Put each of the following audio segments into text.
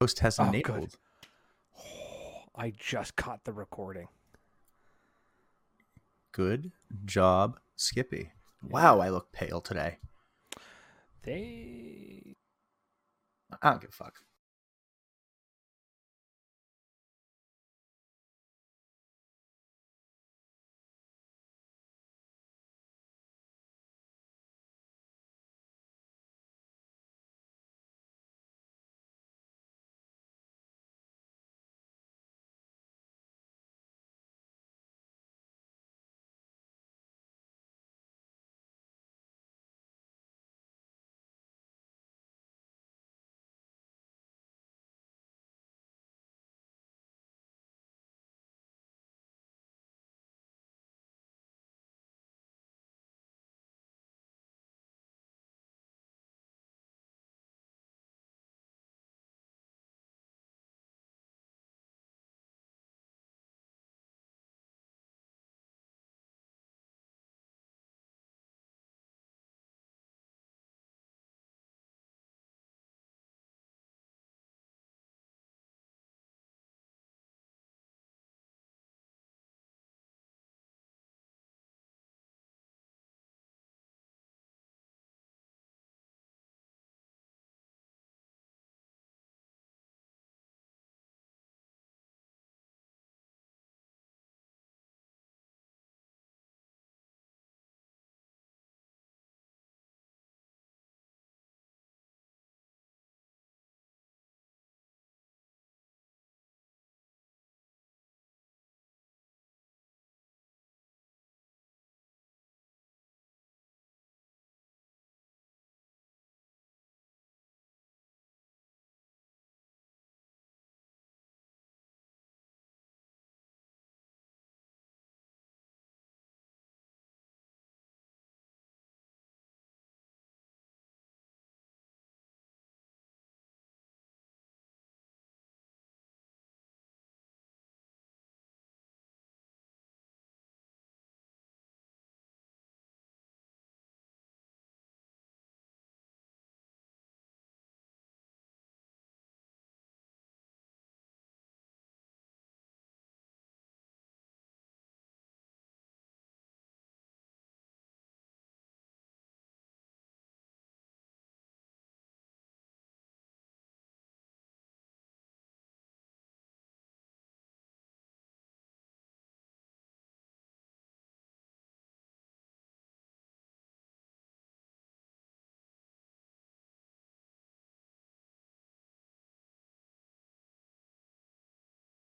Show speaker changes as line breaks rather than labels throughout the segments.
Host has
Oh,
enabled.
good. I just caught the recording.
Good job, Skippy. Wow, I look pale today.
They
I don't give a fuck.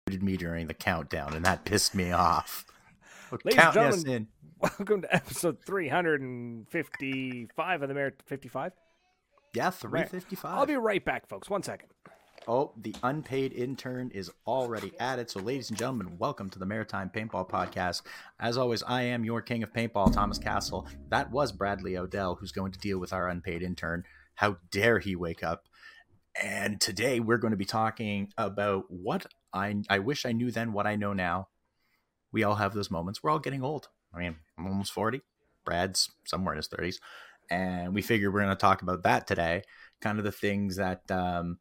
Me during the countdown, and that pissed me off.
Ladies and
us in.
welcome to episode 355 of the Merit 55.
Yeah, three fifty-five.
I'll be right back, folks. One second.
Oh, the unpaid intern is already added. So, ladies and gentlemen, welcome to the Maritime Paintball Podcast. As always, I am your king of paintball, Thomas Castle. That was Bradley Odell, who's going to deal with our unpaid intern. How dare he wake up? And today we're going to be talking about what I I wish I knew then, what I know now. We all have those moments. We're all getting old. I mean, I'm almost 40. Brad's somewhere in his 30s. And we figured we're going to talk about that today. Kind of the things that um,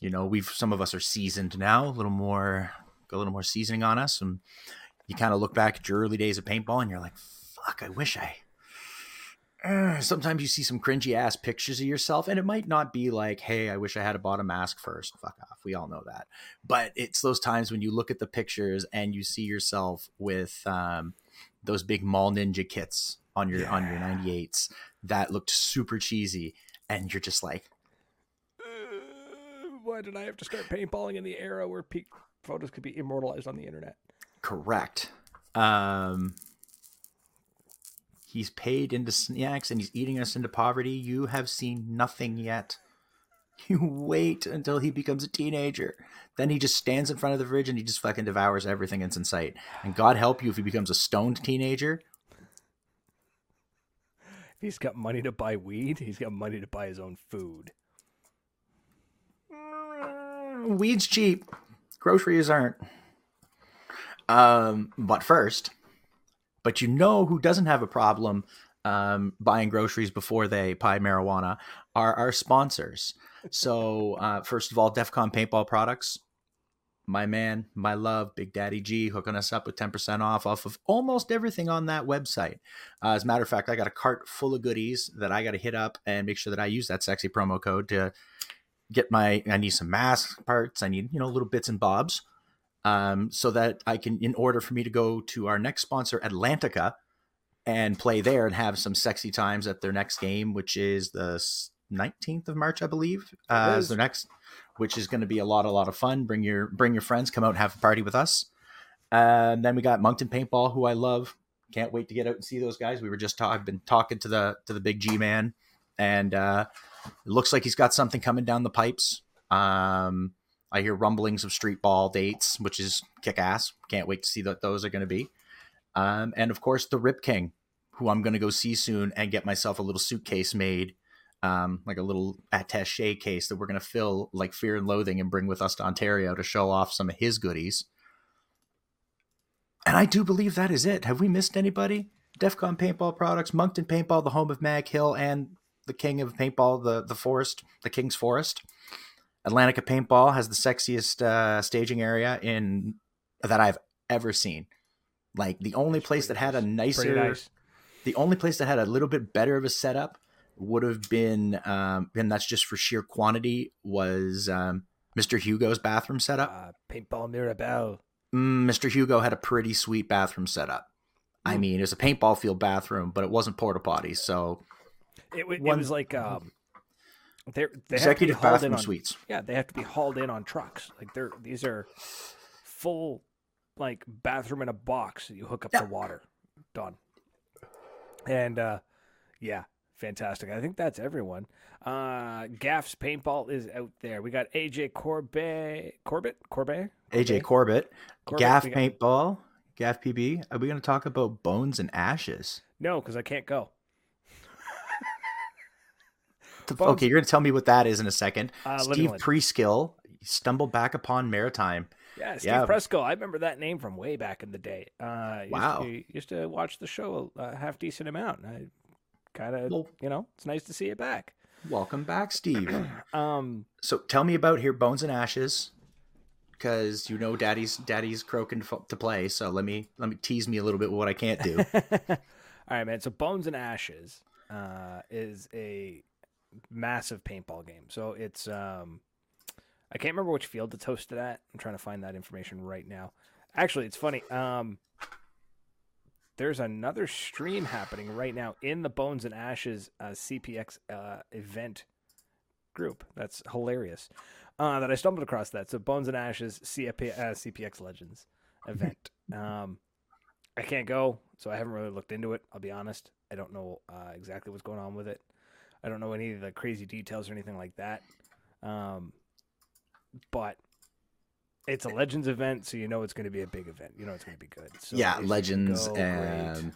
you know we've some of us are seasoned now a little more a little more seasoning on us and you kind of look back at your early days of paintball and you're like fuck i wish i uh, sometimes you see some cringy ass pictures of yourself and it might not be like hey i wish i had bought a mask first fuck off we all know that but it's those times when you look at the pictures and you see yourself with um, those big mall ninja kits on your on your 98s that looked super cheesy and you're just like
Uh, why did I have to start paintballing in the era where peak photos could be immortalized on the internet?
Correct. Um, he's paid into snacks and he's eating us into poverty. You have seen nothing yet. You wait until he becomes a teenager. Then he just stands in front of the fridge and he just fucking devours everything that's in sight. And God help you if he becomes a stoned teenager.
If he's got money to buy weed, he's got money to buy his own food.
Weed's cheap. Groceries aren't. Um, but first, but you know who doesn't have a problem um, buying groceries before they buy marijuana, are our sponsors. So, uh, first of all, DEFCON Paintball Products, my man, my love, Big Daddy G, hooking us up with 10% off off of almost everything on that website. Uh, as a matter of fact, I got a cart full of goodies that I got to hit up and make sure that I use that sexy promo code to get my, I need some mask parts. I need, you know, little bits and bobs. Um, so that I can, in order for me to go to our next sponsor, Atlantica, and play there and have some sexy times at their next game, which is the 19th of March, I believe. Uh, is their next which is going to be a lot, a lot of fun. Bring your bring your friends, come out and have a party with us. And then we got Moncton Paintball, who I love. Can't wait to get out and see those guys. We were just talking, I've been talking to the to the big G man, and uh, it looks like he's got something coming down the pipes. Um, I hear rumblings of street ball dates, which is kick ass. Can't wait to see what those are going to be. Um, and of course, the Rip King, who I'm going to go see soon and get myself a little suitcase made um, like a little attache case that we're going to fill like Fear and Loathing and bring with us to Ontario to show off some of his goodies. And I do believe that is it. Have we missed anybody? DEFCON Paintball Products, Moncton Paintball, the home of Mag Hill, and the king of paintball, the the forest, the King's Forest. Atlantica Paintball has the sexiest uh, staging area in that I've ever seen. Like the only place that had a nicer, nice. the only place that had a little bit better of a setup would have been, um, and that's just for sheer quantity, was um, Mr. Hugo's bathroom setup. Uh,
paintball Mirabelle.
Mm, Mr. Hugo had a pretty sweet bathroom setup. Mm. I hmm. mean, it was a paintball field bathroom, but it wasn't porta potty, so
it, it was like um, they they
executive bathroom
on,
suites.
Yeah, they have to be hauled in on trucks. Like they're these are full like bathroom in a box. You hook up yeah. the water, done. And uh, yeah, fantastic. I think that's everyone. Uh, Gaff's paintball is out there. We got AJ Corbet, Corbett, Corbet,
AJ Corbett, Corbett. Gaff got... paintball, Gaff PB. Are we going to talk about bones and ashes?
No, because I can't go.
Okay, you're going to tell me what that is in a second. Uh, Steve Preskill stumbled back upon Maritime.
Yeah, Steve yeah. Presco. I remember that name from way back in the day. Uh,
wow.
Used to, used to watch the show a half decent amount. I kind of well, you know it's nice to see it back.
Welcome back, Steve. um, so tell me about here, Bones and Ashes, because you know Daddy's Daddy's croaking to play. So let me let me tease me a little bit with what I can't do.
All right, man. So Bones and Ashes uh, is a massive paintball game. So it's um, I can't remember which field it's hosted at. I'm trying to find that information right now. Actually, it's funny. Um, there's another stream happening right now in the Bones and Ashes uh, CPX uh, event group. That's hilarious. Uh, that I stumbled across that. So Bones and Ashes CP, uh, CPX Legends event. um, I can't go, so I haven't really looked into it. I'll be honest. I don't know uh, exactly what's going on with it. I don't know any of the crazy details or anything like that. Um, but it's a Legends event, so you know it's going to be a big event. You know it's going to be good. So
yeah, Legends, and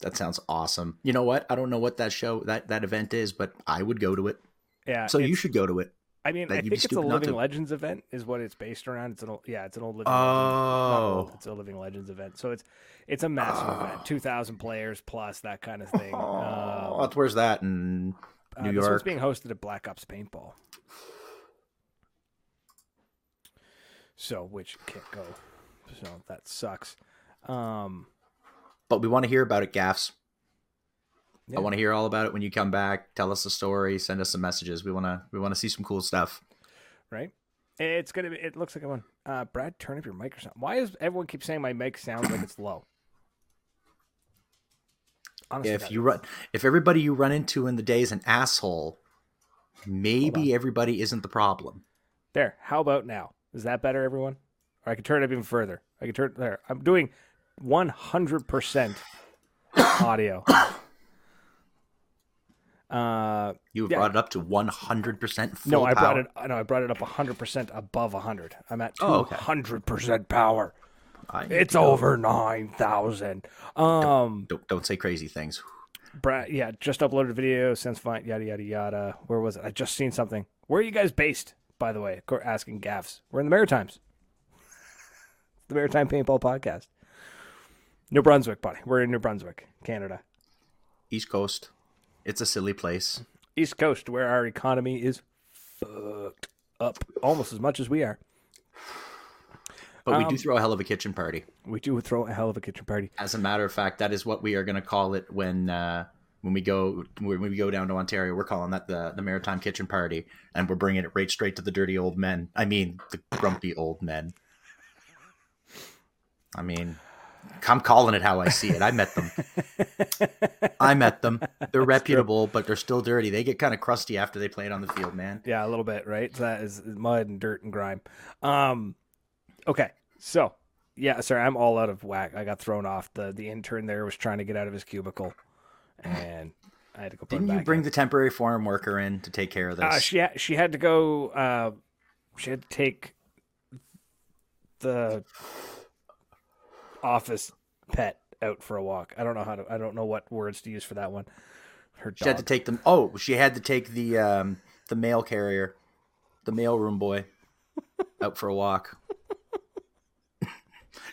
that sounds awesome. You know what? I don't know what that show that that event is, but I would go to it.
Yeah,
so you should go to it.
I mean, I think it's a Living Legends event, is what it's based around. It's an old, yeah, it's an old Living.
Oh,
Legends, it's a Living Legends event. So it's it's a massive oh. event, two thousand players plus that kind of thing.
Oh, um, where's that in New uh, York? This
one's being hosted at Black Ops Paintball. so which can't go. So that sucks. Um,
but we want to hear about it, Gaffs. Yeah. I want to hear all about it when you come back. Tell us a story. Send us some messages. We want to we want to see some cool stuff.
Right. It's gonna be. It looks like a one. Uh, Brad, turn up your mic or something. Why does everyone keep saying my mic sounds like it's low?
Honestly, if you run, if everybody you run into in the day is an asshole, maybe everybody isn't the problem.
There. How about now? Is that better, everyone? Or I could turn it up even further. I can turn there. I'm doing 100% audio.
Uh, you yeah. brought it up to 100%
No, I
power.
brought it. No, I brought it up 100% above 100. I'm at 200% oh, okay. power. It's over 9,000. Um,
don't, don't, don't say crazy things.
Brad, yeah, just uploaded a video. Since fine, yada yada yada. Where was it? I just seen something. Where are you guys based? by the way, asking gaffs. We're in the Maritimes. the Maritime Paintball Podcast. New Brunswick, buddy. We're in New Brunswick, Canada.
East Coast. It's a silly place.
East Coast, where our economy is fucked up almost as much as we are.
But we do
Um,
throw a hell of a kitchen party.
We do throw a hell of a kitchen party.
As a matter of fact, that is what we are going to call it when uh, when we go when we go down to Ontario. We're calling that the the Maritime Kitchen Party, and we're bringing it right straight to the dirty old men. I mean, the grumpy old men. I mean, I'm calling it how I see it. I met them. I met them. They're reputable, but they're still dirty. They get kind of crusty after they play it on the field, man.
Yeah, a little bit, right? So that is mud and dirt and grime. Um, okay, so yeah, sorry, I'm all out of whack. I got thrown off. the The intern there was trying to get out of his cubicle, and I had to go. Put
Didn't
him
you bring
in.
the temporary foreign worker in to take care of this?
Uh, she ha- she had to go. Uh, she had to take the office pet out for a walk. I don't know how to. I don't know what words to use for that one. Her dog.
She had to take them. Oh, she had to take the um, the mail carrier, the mailroom boy, out for a walk.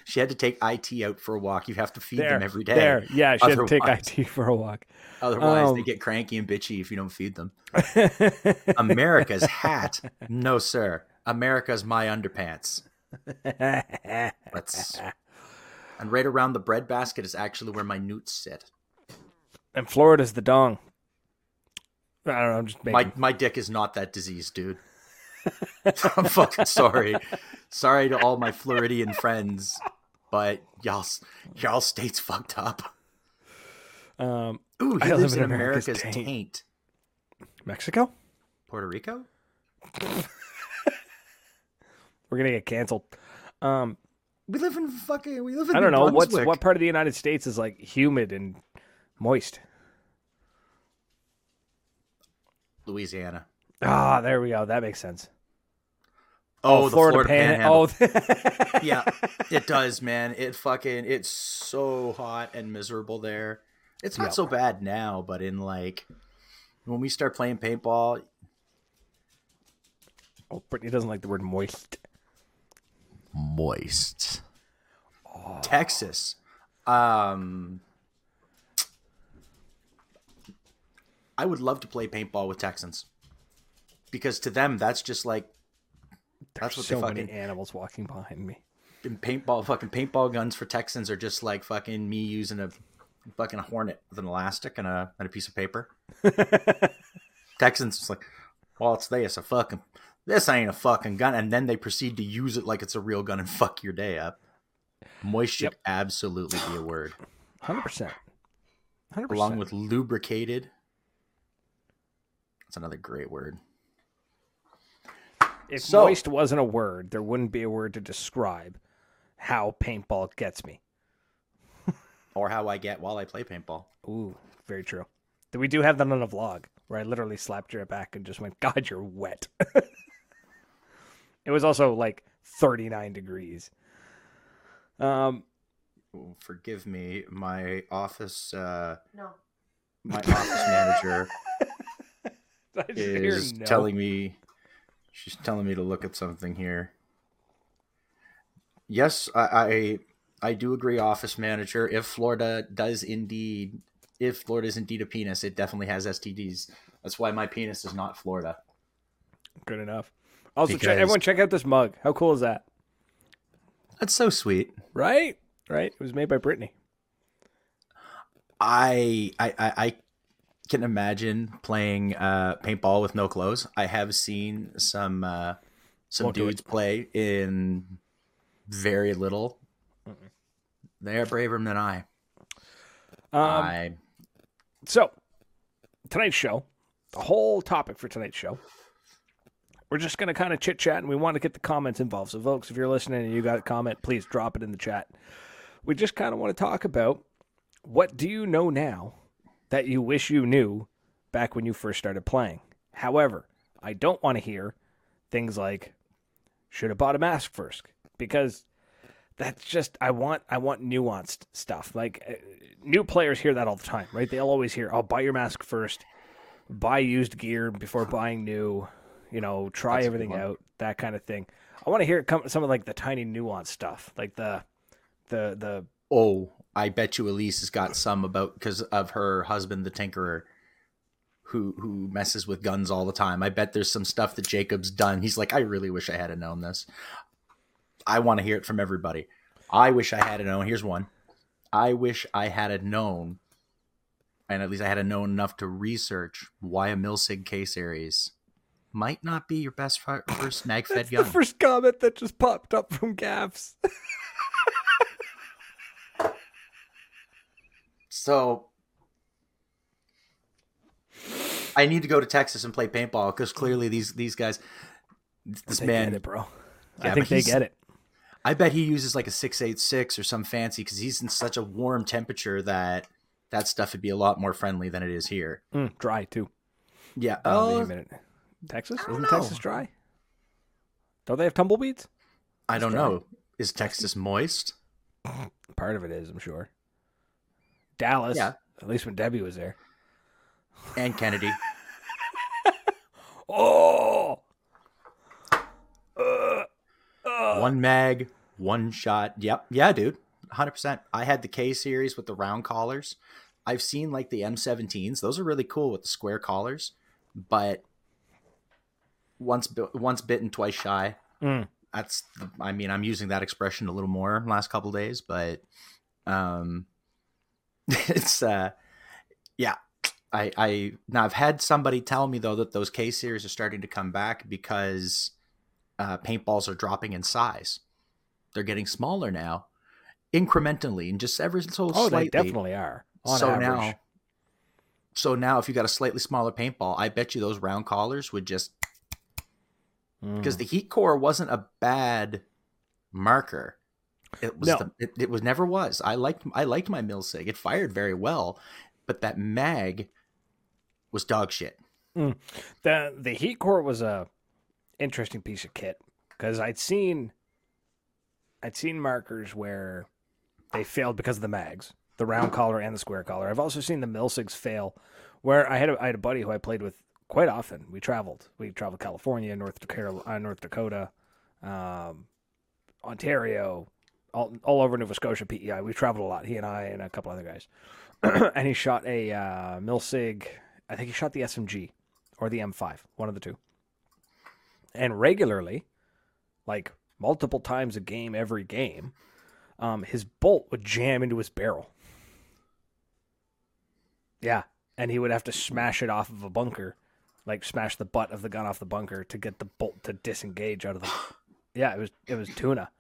She had to take IT out for a walk. You have to feed
there
them every day.
There, yeah, she had to take
Otherwise-
IT for a walk.
Otherwise, they
Um,
get cranky and bitchy if you don't feed them. America's hat, no sir. America's my underpants. Let's. And right around the bread basket is actually where my newts sit.
and Florida's the dong. I don't know. I'm just making.
My my dick is not that disease, dude. I'm fucking sorry. Sorry to all my Floridian friends, but y'all y'all state's fucked up.
um,
Ooh, he
I live
lives
in
in
America's
America's,
taint.
taint.
Mexico.
Puerto Rico?
We're gonna get canceled. Um,
We live in fucking we live in
I don't know what's what part of the United States is like humid and moist.
Louisiana.
Ah, there we go. That makes sense.
Oh, the Florida,
Panhandle.
Panhandle.
Oh,
yeah, it does, man. It fucking it's so hot and miserable there. It's not
Yeah.
so bad now, but in like when we start playing paintball,
oh, Brittany doesn't like the word moist.
moist. Texas. Um I would love to play paintball with Texans. Because to them that's just like that's what
so
they
many
fucking
animals walking behind me.
and paintball fucking paintball guns for Texans are just like fucking me using a fucking hornet with an elastic and a and a piece of paper. Texans is like, well, it's this a fucking this ain't a fucking gun, and then they proceed to use it like it's a real gun and fuck your day up. Moist should
Yep.
absolutely be a word,
Hundred percent. Hundred percent.
along with lubricated. That's another great word.
If
So-
moist wasn't a word, there wouldn't be a word to describe how paintball gets me.
Or how I get while I play paintball.
Ooh, very true. We do have that on a vlog where I literally slapped your back and just went, "God, you're wet." it was also like 39 degrees. Um,
Oh, Forgive me, my office. Uh,
No.
my office manager
I just hear
is
no.
telling me she's telling me to look at something here. Yes, I, I I do agree, office manager. If Florida does indeed, if Florida is indeed a penis, it definitely has STDs. That's why my penis is not Florida.
Good enough. Also, check, everyone check out this mug. How cool is that?
That's so sweet.
Right? Right? It was made by Brittany.
I I I, I can imagine playing uh, paintball with no clothes. I have seen some uh, some
Won't
dudes play in very little. They're braver than I.
Um,
I
So, tonight's show, the whole topic for tonight's show, we're just going to kind of chit chat and we want to get the comments involved. So, folks, if you're listening and you got a comment, please drop it in the chat. We just kind of want to talk about what do you know now that you wish you knew back when you first started playing. However, I don't want to hear things like should have bought a mask first because that's just I want I want nuanced stuff. Like uh, new players hear that all the time, right? They'll always hear, "I'll buy your mask first, buy used gear before buying new." You know, try
That's
everything out, that kind of thing. I want to hear come, some of like the tiny nuanced stuff, like the the the
oh I bet you Elise has got some about because of her husband, the Tinkerer, who who messes with guns all the time. I bet there's some stuff that Jacob's done. He's like, I really wish I had known this. I want to hear it from everybody. I wish I had known. Here's one. I wish I had known, and at least I had known enough to research why a Milsig K series might not be your best fi- first mag fed
That's
gun.
the first comment that just popped up from Gaps.
So I need to go to Texas and play paintball because clearly these these guys, this
they
man,
it, bro.
Yeah,
I think they get it.
I bet he uses like a six eight six or some fancy because he's in such a warm temperature that that stuff would be a lot more friendly than it is here.
Mm, dry too.
Yeah.
Oh,
Uh,
minute. Texas? Isn't
know.
Texas dry? Don't they have tumbleweeds?
I don't know. Is Texas moist?
Part of it is, I'm sure. Dallas.
Yeah.
At least when Debbie was there.
And Kennedy.
Oh. Uh, uh.
one mag, one shot. Yep. Yeah, dude. 100%. I had the K series with the round collars. I've seen like the M17s. Those are really cool with the square collars, but once once bitten, twice shy.
Mm.
That's the, I mean, I'm using that expression a little more last couple days, but um it's uh yeah. I I now I've had somebody tell me though that those K series are starting to come back because uh, paintballs are dropping in size. They're getting smaller now, incrementally, and just ever so
Oh,
slightly.
they definitely are. On
so
average.
now, so now, if you got a slightly smaller paintball, I bet you those round collars would just
Mm.
because the heat core wasn't a bad marker. It was
No.
the, it, it was never was. I liked I liked my Milsig. It fired very well, but that mag was dog shit.
the the heat core was a interesting piece of kit because I'd seen I'd seen markers where they failed because of the mags, the round collar and the square collar. I've also seen the Milsigs fail where I had a, I had a buddy who I played with quite often. We traveled. We traveled California, North Dakota, uh, North Dakota, um, Ontario, all, all over Nova Scotia, PEI. We traveled a lot. He and I and a couple other guys. and he shot a uh, Milsig. I think he shot the SMG or the M5, one of the two. And regularly, like multiple times a game, every game, um, his bolt would jam into his barrel. Yeah, and he would have to smash it off of a bunker, like smash the butt of the gun off the bunker to get the bolt to disengage out of the. Yeah, it was it was Tuna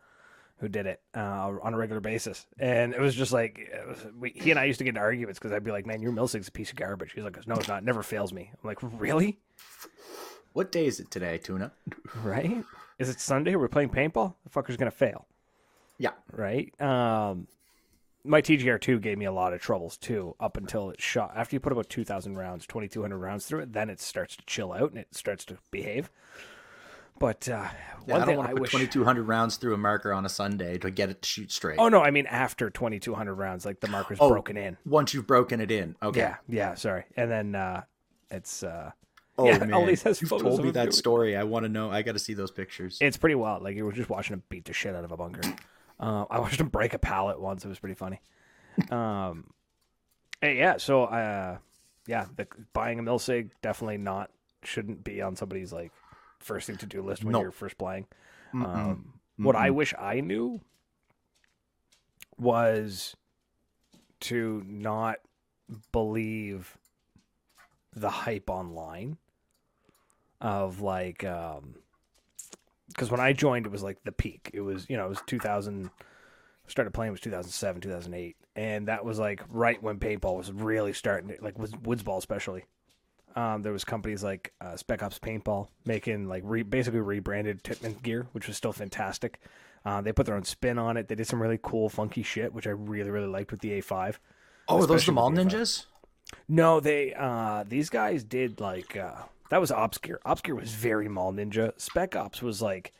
who did it uh, on a regular basis, and it was just like was, we, he and I used to get into arguments because I'd be like, "Man, your Milsig's a piece of garbage." He's like, "No, it's not. It never fails me." I'm like, "Really?
What day is it today, Tuna?
Right? Is it Sunday? We're playing paintball. The fucker's gonna fail."
Yeah.
right? Um, my TGR two gave me a lot of troubles too, up until it shot. After you put about two thousand rounds, twenty two hundred rounds through it, then it starts to chill out and it starts to behave. But uh,
Yeah,
one
I don't
thing I wish.
2,200 rounds through a marker on a Sunday to get it to shoot straight.
Oh no, I mean after twenty two hundred rounds, like the marker's
Oh,
broken in.
Once you've broken it in, okay.
Yeah, yeah. Sorry, and then uh, it's uh,
Oh
Yeah,
man,
Elise has
you've told me that
doing-
story. I want to know. I got to see those pictures.
it's pretty wild. Like you were just watching him beat the shit out of a bunker. Uh, I watched him break a pallet once. It was pretty funny. Um, hey, yeah. So, uh, yeah, the, buying a milsig definitely not shouldn't be on somebody's like first thing to do list when
No.
you're first playing.
Mm-mm.
Um, what I wish I knew was to not believe the hype online of like um because when I joined it was like the peak. It was you know, it was 2000 started playing was 2007, 2008 and that was like right when paintball was really starting to, like was woodsball especially. Um, there was companies like uh, Spec Ops Paintball making like re- basically rebranded Tippmann gear, which was still fantastic. Uh, they put their own spin on it. They did some really cool, funky shit, which I really, really liked with the A5.
oh, those the mall
the
ninjas?
No, they uh, these guys did like uh, that was Ops gear. Ops gear was very Mall Ninja. Spec Ops was like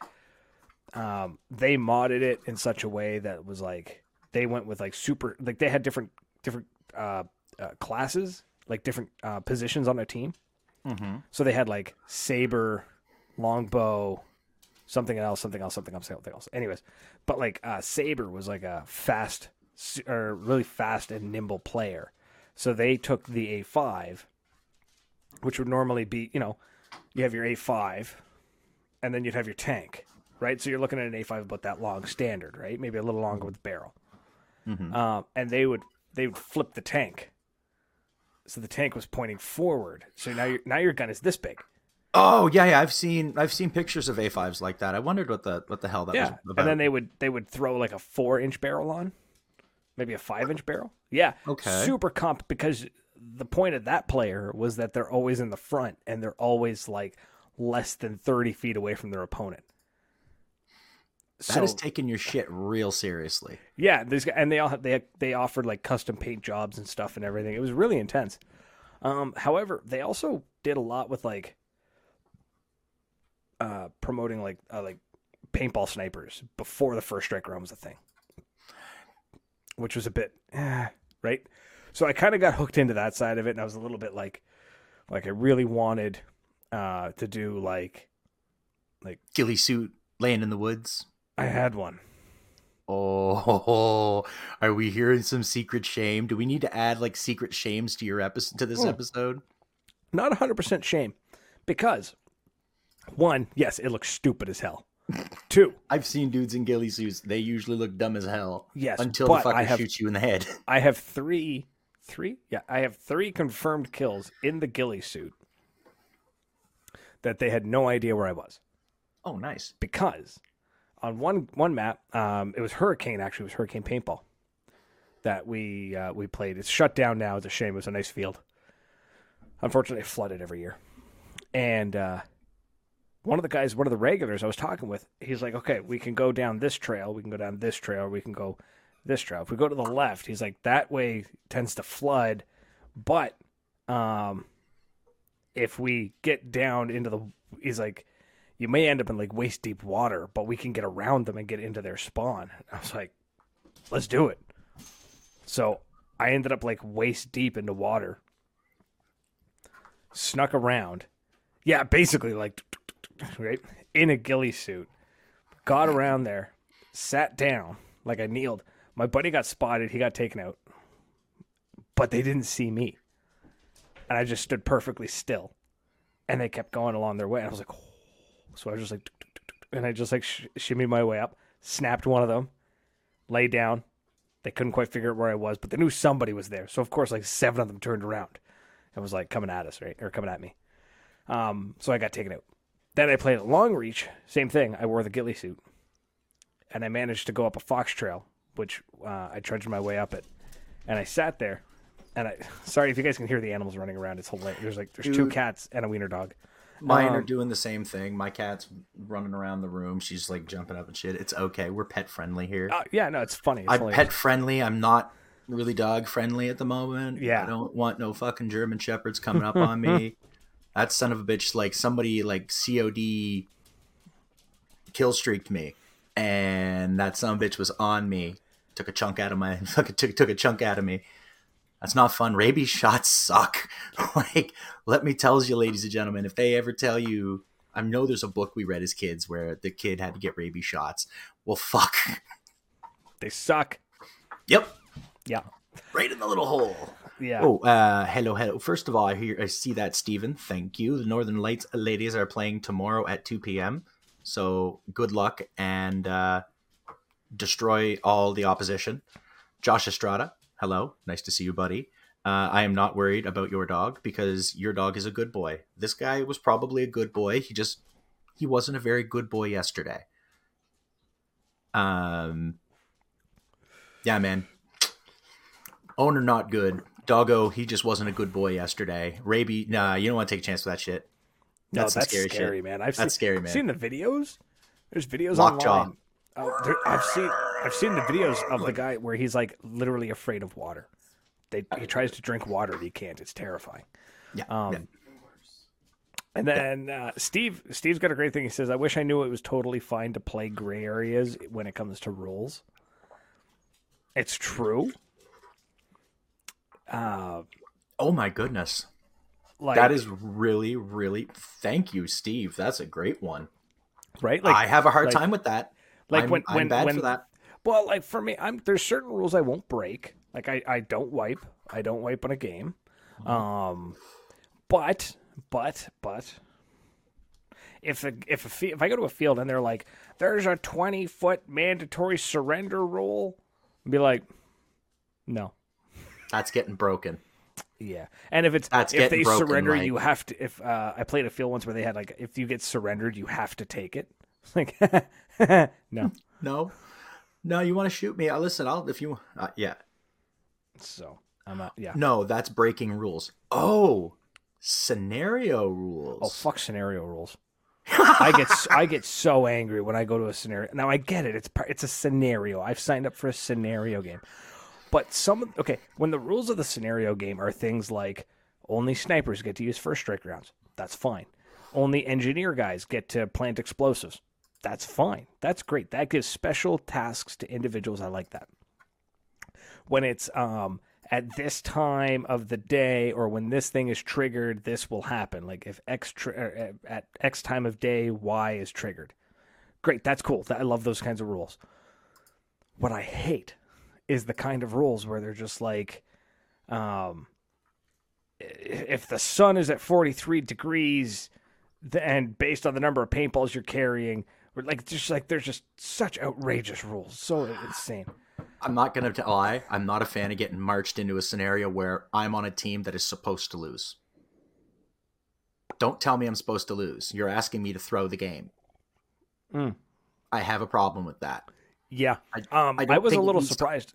um, they modded it in such a way that was like they went with like super like they had different different uh, uh, classes like different uh, positions on a team.
Mm-hmm.
So they had like saber, longbow, something else, something else, something else, something else. Anyways, but like uh, saber was like a fast or really fast and nimble player. So they took the A5, which would normally be, you know, you have your A5, and then you'd have your tank, right? So you're looking at an A5 about that long standard, right? Maybe a little longer with the barrel. Um, and they would they would flip the tank, so the tank was pointing forward. So now your now your gun is this big.
Oh yeah, yeah. I've seen I've seen pictures of A5s like that. I wondered what the what the hell that
yeah,
was about.
and then they would they would throw like a four inch barrel on, maybe a five inch barrel. Yeah,
Okay.
super comp because the point of that player was that they're always in the front and they're always like less than thirty feet away from their opponent.
That is taking your shit real seriously.
Yeah, and they all they they offered like custom paint jobs and stuff and everything. It was really intense. Um, however, they also did a lot with like uh, promoting like uh, like paintball snipers before the first strike round was a thing, which was a bit eh, right. So I kind of got hooked into that side of it, and I was a little bit like like I really wanted uh, to do like like
Ghillie suit laying in the woods.
I had one.
Oh, are we hearing some secret shame? Do we need to add like secret shames to your episode to this
Hmm.
episode?
not 100% shame because one yes it looks stupid as hell two
I've seen dudes in ghillie suits. They usually look dumb as hell.
Yes,
until the fucker
I have-
shoots you in the head.
i have three three yeah i have three confirmed kills in the ghillie suit that they had no idea where i was
Oh, nice.
because on one one map um, it was hurricane actually it was hurricane paintball that we uh, we played. It's shut down now it's a shame it was a nice field. Unfortunately it flooded every year. And uh, one of the guys one of the regulars i was talking with he's like okay we can go down this trail we can go down this trail we can go this trail. If we go to the left he's like that way tends to flood but um if we get down into the he's like you may end up in like waist deep water, but we can get around them and get into their spawn. I was like, let's do it. So I ended up like waist deep into water, snuck around. Yeah, basically like right in a ghillie suit. Got around there, sat down like I kneeled. My buddy got spotted. He got taken out, but they didn't see me, and I just stood perfectly still. And they kept going along their way. And I was like, so I was just like, and I just like sh- shimmied my way up, snapped one of them, lay down. They couldn't quite figure out where I was, but they knew somebody was there. So of course, like seven of them turned around and was like coming at us, right, or coming at me. Um, so I got taken out. Then I played at long reach, same thing. I wore the ghillie suit, and I managed to go up a fox trail, which uh, I trudged my way up it, and I sat there. And I, sorry if you guys can hear the animals running around. It's hilarious. There's like there's two cats and a wiener dog.
Mine are
Um,
doing the same thing. My cat's running around the room. She's like jumping up and shit. It's okay. We're pet friendly here.
Uh, yeah, no, it's funny. It's
I'm
hilarious.
pet friendly. I'm not really dog friendly at the moment.
Yeah.
I don't want no fucking German shepherds coming up on me. That son of a bitch, like somebody like COD kill streaked me, and that son of a bitch was on me. Took a chunk out of my fucking took took a chunk out of me. That's not fun. Rabies shots suck. like, let me tell you, ladies and gentlemen, if they ever tell you, I know there's a book we read as kids where the kid had to get rabies shots. Well, fuck.
They suck.
Yep.
Yeah.
right in the little hole.
Yeah.
Oh, uh, hello, hello. First of all, I hear, I see that, Stephen. Thank you. The Northern Lights ladies are playing tomorrow at 2 p.m. So good luck and uh, destroy all the opposition. Josh Estrada, hello. Nice to see you, buddy. Uh, I am not worried about your dog because your dog is a good boy. This guy was probably a good boy. He just he wasn't a very good boy yesterday. Um, yeah, man. Owner not good. Doggo, he just wasn't a good boy yesterday. Raby, nah, you don't want to take a chance with that shit.
no,
That's,
scary,
shit.
man. I've
That's
seen,
scary, man.
seen the videos. There's videos
Lockjaw.
online. Oh, there, I've seen I've seen the videos of the guy where he's like literally afraid of water. They, he tries to drink water, and he can't. It's terrifying.
Yeah,
Um,
yeah.
And then uh, Steve, Steve's got a great thing. He says, "I wish I knew it was totally fine to play gray areas when it comes to rules." It's true. Uh,
Oh my goodness.
like
that is really, really. Thank you, Steve. That's a great one.
right. Like
I have a hard
like-
time with that.
like
I'm,
when-
I'm
when-
bad
when-
for that.
Well, like for me, I'm there's certain rules I won't break. Like I, I don't wipe. I don't wipe on a game. Um, but but but if a, if a if I go to a field and they're like, there's a 20 foot mandatory surrender rule, I'd be like, no.
That's getting broken.
Yeah, and if it's
That's
if they
broken,
surrender,
Mike.
you have to. If uh, I played a field once where they had like, if you get surrendered, you have to take it. Like, no.
No, no, you want to shoot me? Uh, listen, I'll if you. Uh, yeah,
So I'm not. Yeah.
no, that's breaking rules. Oh, scenario rules.
Oh fuck scenario rules. I get I get so angry when I go to a scenario. Now I get it. It's it's a scenario. I've signed up for a scenario game. But some okay, when the rules of the scenario game are things like only snipers get to use first strike rounds. That's fine. Only engineer guys get to plant explosives. That's fine. That's great. That gives special tasks to individuals. I like that. When it's um at this time of the day or when this thing is triggered, this will happen. Like if X tri- er, uh, at X time of day, Y is triggered. Great, that's cool. I love those kinds of rules. What I hate is the kind of rules where they're just like, um, if the sun is at 43 degrees, and based on the number of paintballs you're carrying, like just like there's just such outrageous rules, so insane.
I'm not gonna lie. I'm not a fan of getting marched into a scenario where I'm on a team that is supposed to lose. Don't tell me I'm supposed to lose. You're asking me to throw the game.
Mm.
I have a problem with that.
Yeah,
I-
um,
I
I, was a little
needs to-
surprised.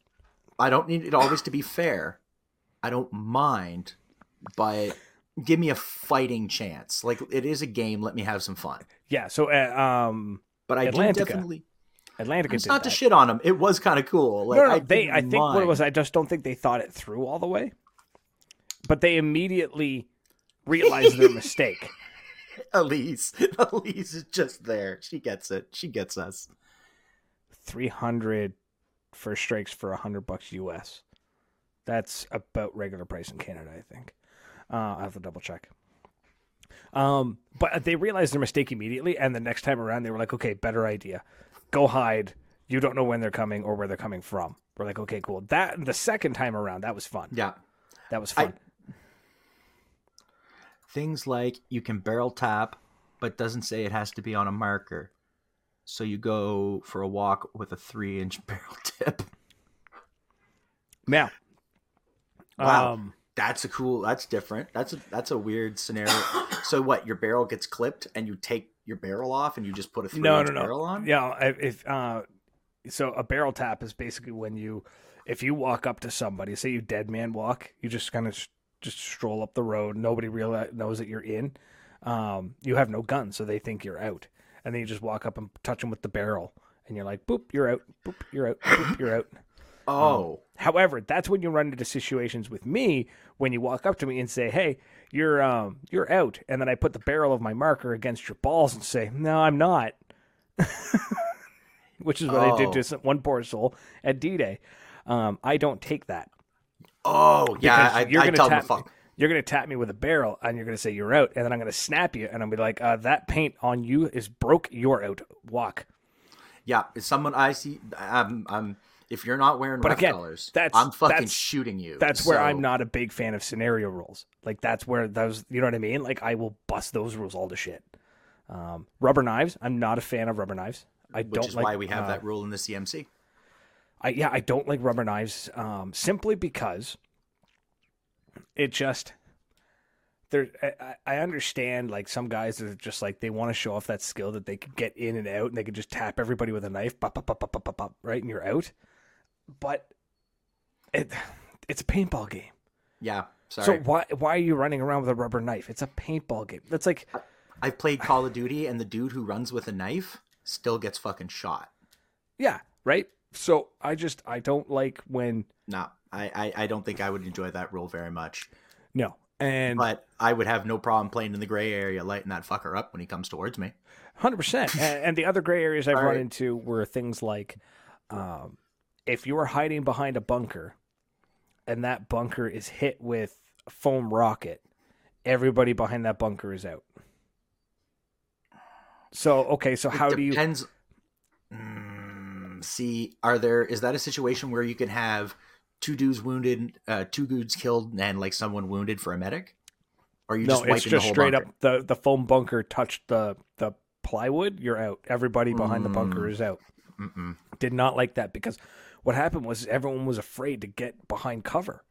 I don't need it always to be fair. I don't mind, but give me a fighting chance. Like it is a game. Let me have some fun.
Yeah, so uh, um,
But I
Atlantica.
do definitely.
Atlantica
It's
did
not
that.
to shit on them. It was kind of cool. Like,
no, no,
I
they. I think what it was. I just don't think they thought it through all the way. But they immediately realized their mistake.
Elise. Elise is just there. She gets it. She gets us.
300 first strikes for 100 bucks US. That's about regular price in Canada, I think. Uh, I have to double check. Um, but they realized their mistake immediately, and the next time around, they were like, "Okay, better idea. Go hide. You don't know when they're coming or where they're coming from." We're like, "Okay, cool." That the second time around, that was fun.
Yeah.
That was
I-
fun.
Things like you can barrel tap, but doesn't say it has to be on a marker. So you go for a walk with a three inch barrel tip.
now,
Wow.
um,
That's a cool. That's different. That's a that's a weird scenario. so what? Your barrel gets clipped, and you take your barrel off, and you just put a three
no, no, no.
barrel on.
Yeah, if uh, so, a barrel tap is basically when you, if you walk up to somebody, say you dead man walk, you just kind of sh- just stroll up the road. Nobody really knows that you're in. Um, you have no gun, so they think you're out, and then you just walk up and touch them with the barrel, and you're like, boop, you're out, boop, you're out, boop, you're out.
Oh,
However, that's when you run into situations with me when you walk up to me and say, "Hey, you're um you're out," and then I put the barrel of my marker against your balls and say, "No, I'm not," which is what I did
Oh.
to some- one poor soul at D-Day. Um, I don't take that.
oh, yeah. I,
you're
I
gonna
tell them
tap. You're gonna tap me with a barrel, and you're gonna say you're out, and then I'm gonna snap you, and I'll be like, uh, "That paint on you is broke. You're out. Walk."
Yeah, if someone I see, I'm, I'm. If you're not wearing
But again,
colors,
that's-
I'm fucking
that's-
shooting you.
That's where I'm not a big fan of scenario rules. Like that's where those, you know what I mean? Like I will bust those rules all to shit. Um, rubber knives. I'm not a fan of rubber knives. I
Which
don't
is
like.
why we have
uh,
that rule in the CMC.
I yeah, I don't like rubber knives. Um, simply because it just there. I- I, understand like some guys are just like they want to show off that skill that they could get in and out and they could just tap everybody with a knife, pop, pop, pop, pop, pop, pop, pop, right, and you're out. But it it's a paintball game.
Yeah, sorry.
So why why are you running around with a rubber knife? It's a paintball game. That's like
I've played Call of Duty, and the dude who runs with a knife still gets fucking shot.
yeah, right? So I just I don't like when
No, I, I, I don't think I would enjoy that rule very much.
no. And
But I would have no problem playing in the gray area, lighting that fucker up when he comes towards me.
Hundred percent. And and the other gray areas I've run
right.
into were things like, um, if you are hiding behind a bunker, and that bunker is hit with a foam rocket, everybody behind that bunker is out. So okay, so how
it
do you?
Mm, See, are there is that a situation where you can have two dudes wounded, uh, two dudes killed, and like someone wounded for a medic? Or are you
no,
just wiping
it's just straight
bunker?
up the the foam bunker touched the the plywood. You're out. Everybody behind the bunker
Mm.
is out.
Mm-mm.
Did not like that because what happened was everyone was afraid to get behind cover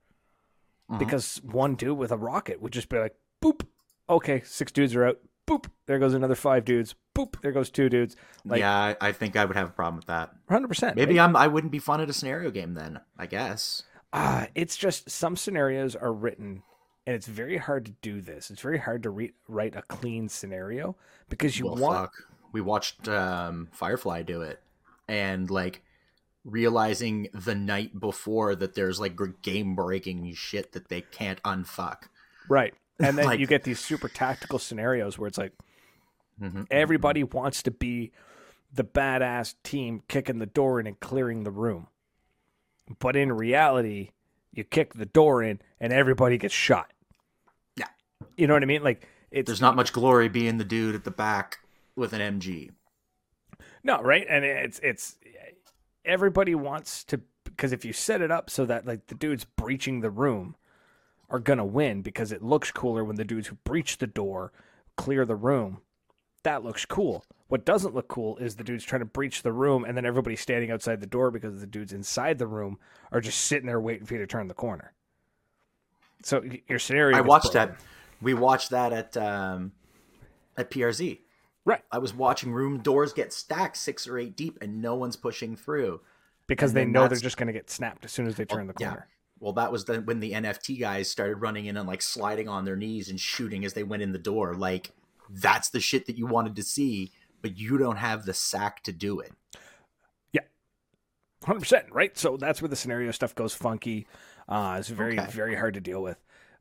Mhm.
because one dude with a rocket would just be like, boop. Okay, six dudes are out. Boop. There goes another five dudes. Boop. There goes two dudes. Like
yeah, I, think I would have a problem with that.
hundred percent.
Maybe I'm I wouldn't be fun at a scenario game then. I guess.
Ah, it's just some scenarios are written, and it's very hard to do this. It's very hard to re- write a clean scenario because you
well,
want.
fuck. We watched um, Firefly do it, and like realizing the night before that there's like game breaking shit that they can't unfuck.
Right. And then
Like-
you get these super tactical scenarios where it's like
Mhm.
everybody wants to be the badass team kicking the door in and clearing the room. But in reality, you kick the door in and everybody gets shot.
Yeah.
You know what I mean? Like it's
There's not much glory being the dude at the back with an MG.
No, right? And it's it's everybody wants to because if you set it up so that like the dudes breaching the room are gonna win because it looks cooler when the dudes who breach the door clear the room. That looks cool. What doesn't look cool is the dudes trying to breach the room and then everybody standing outside the door because the dudes inside the room are just sitting there waiting for you to turn the corner. So your scenario.
I watched
broken.
that. We watched that at um, at PRZ.
Right.
I was watching room doors get stacked six or eight deep, and no one's pushing through.
because
and
they know they're just going to get snapped as soon as they turn the
yeah.
corner.
Well, that was the, when the NFT guys started running in and like sliding on their knees and shooting as they went in the door. Like that's the shit that you wanted to see, but you don't have the sack to do it. Yeah.
Hundred percent, right? So that's where the scenario stuff goes funky. Uh, it's very,
Okay.
very hard to deal with.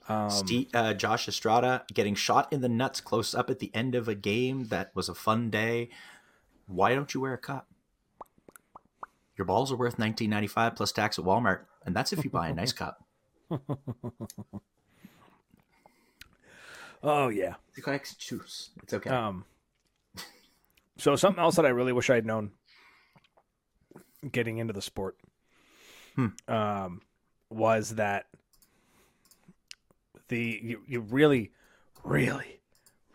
Um,
Steve, uh, Josh Estrada getting shot in the nuts close up at the end of a game that was a fun day. Why don't you wear a cup? Your balls are worth nineteen ninety five plus tax at Walmart, and that's if you buy a nice cup.
oh yeah.
Juice. It's okay.
Um, so something else that I really wish I'd known getting into the sport
Hmm.
um, was that the you, you really, really,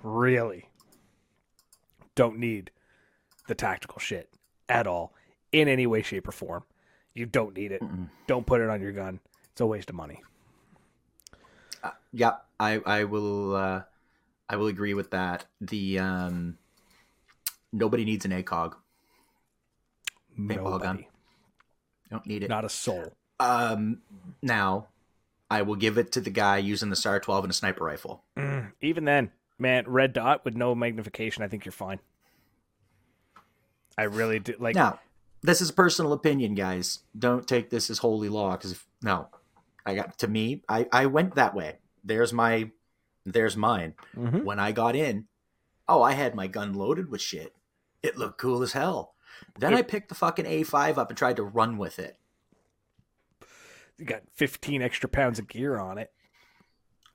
really don't need the tactical shit at all in any way, shape, or form. You don't need it.
Mm-mm.
Don't put it on your gun. It's a waste of money.
Uh, yeah, I I will uh, I will agree with that. The um, nobody needs an ACOG. Paintball gun.
Nobody.
Don't need it.
Not a soul.
Um, now, I will give it to the guy using the SAR twelve and a sniper rifle.
Mm, even then, man, red dot with no magnification, I think you're fine. I really do like.
Now, this is personal opinion, guys. Don't take this as holy law because if no, I got to me. I I went that way. There's my, there's mine.
Mhm.
When I got in, oh, I had my gun loaded with shit. It looked cool as hell. Then
It-
I picked the fucking A5 up and tried to run with it.
You got 15 extra pounds of gear on it.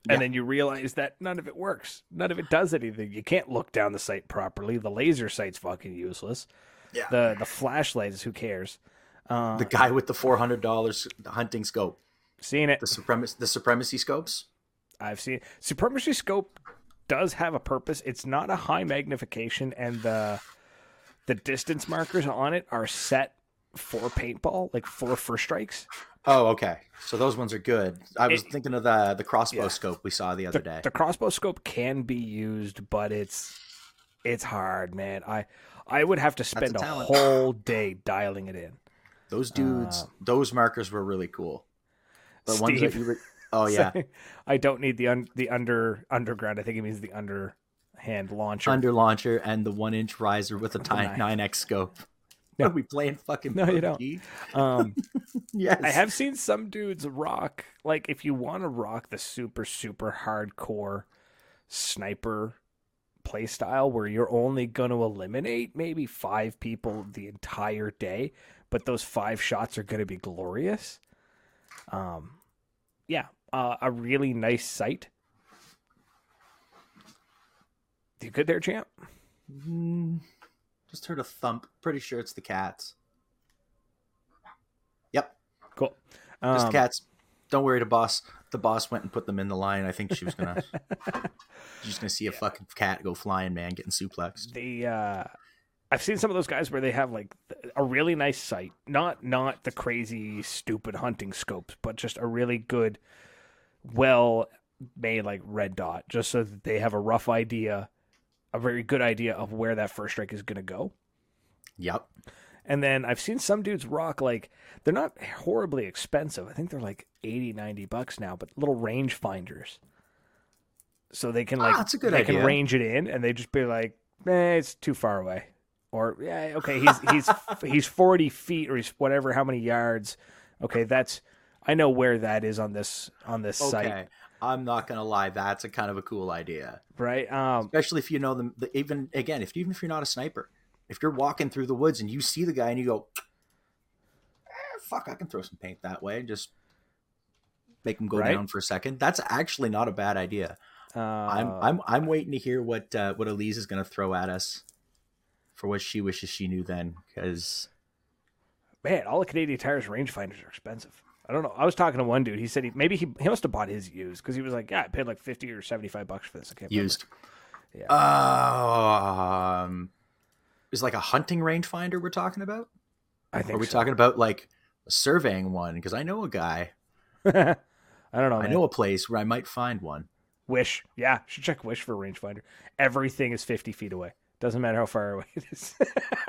Yeah.
And then you realize that none of it works. None of it does anything. You can't look down the sight properly. The laser sight's fucking useless.
Yeah.
The the flashlight is who cares. Uh,
The guy with the four hundred dollars hunting scope,
seen it.
the supremacy, the supremacy scopes.
I've seen supremacy scope does have a purpose. It's not a high magnification, and the the distance markers on it are set for paintball, like for first strikes.
Oh, okay. So those ones are good. I was
It-
thinking of the the crossbow
Yeah.
scope we saw the other
the,
day.
the crossbow scope can be used, but it's it's hard, man. I I would have to spend a,
talent.
whole day dialing it in.
Those dudes,
Uh,
those markers were really cool. The ones that
Steve.
you were, oh yeah,
I don't need the un, the under underground. I think it means the underhand launcher.
under launcher and the one inch riser with a
nine.
nine X scope.
No.
Are we playing fucking?
No, you don't.
PUBG?
um,
Yes,
I have seen some dudes rock like if you want to rock the super super hardcore sniper play style where you're only going to eliminate maybe 5 people the entire day, but those 5 shots are going to be glorious. Um yeah, uh, a really nice sight. You good there, champ?
Mm, just heard a thump. Pretty sure it's the cats. Yep.
Cool.
Just
Um,
cats. Don't worry, the boss. The boss went and put them in the line. I think she was gonna. just gonna see a fucking cat go flying, man, getting suplexed.
the uh I've seen some of those guys where they have like a really nice sight, not not the crazy stupid hunting scopes, but just a really good, well made like red dot, just so that they have a rough idea, a very good idea of where that first strike is going to go.
Yep.
And then I've seen some dudes rock like they're not horribly expensive. I think they're like 80, 90 bucks now, but little range finders. So they can
Ah,
like
that's a good
they
idea.
can range it in and they just be like, eh, it's too far away. Or yeah, okay, he's he's he's 40 feet or he's whatever how many yards. Okay, that's I know where that is on this on this
Okay.
site,
I'm not gonna lie. That's a kind of a cool idea,
right? Um
especially if you know them. The, even again, if even if you're not a sniper, if you're walking through the woods and you see the guy and you go, eh, "Fuck, I can throw some paint that way," and just make him go
Right.
down for a second. That's actually not a bad idea.
uh,
I'm I'm I'm waiting to hear what uh, what Elise is gonna throw at us for what she wishes she knew then, because
man, all the Canadian tires rangefinders are expensive. I don't know. I was talking to one dude. He said he maybe he, he must have bought his used because he was like, yeah, I paid like fifty or seventy five bucks for this. I can't remember.
used.
Yeah.
Um, is like a hunting rangefinder we're talking about?
I
Or
think
are we
so.
talking about like a surveying one? Because I know a guy,
I don't know.
I
man.
know a place where I might find one.
Wish. Yeah, should check Wish for a rangefinder. Everything is fifty feet away. Doesn't matter how far away it is.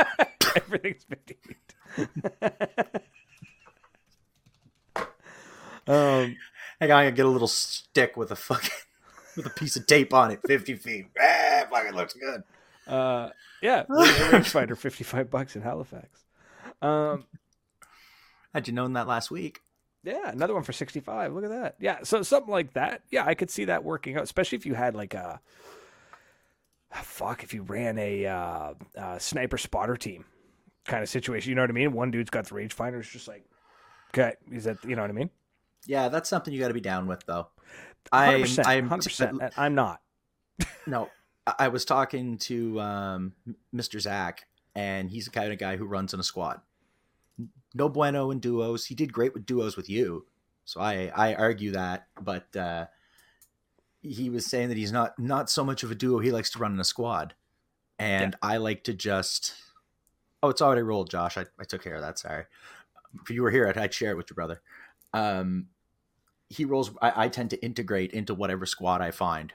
Everything's fifty feet. um.
Hang on, I can get a little stick with a fucking with a piece of tape on it, fifty feet. Eh, fucking looks good.
Uh. Yeah. rangefinder, fifty-five bucks in Halifax. Um.
Had you known that last week?
Yeah, another one for 65. Look at that. Yeah, so something like that. Yeah, I could see that working out, especially if you had like a fuck if you ran a uh, uh, sniper spotter team kind of situation. You know what I mean? One dude's got the rangefinder, it's just like okay, is that you know what I mean?
Yeah, that's something you got to be down with, though. I'm,
100%,
I'm
100%. and I'm not.
No, I was talking to um, Mr. Zach, and he's the kind of guy who runs in a squad. No bueno in duos. He did great with duos with you, so I I argue that. But uh, he was saying that he's not not so much of a duo. He likes to run in a squad, and I like to just. Oh, it's already rolled, Josh. I, I took care of that. Sorry. If you were here, I'd, I'd share it with your brother. Um, he rolls. I, I tend to integrate into whatever squad I find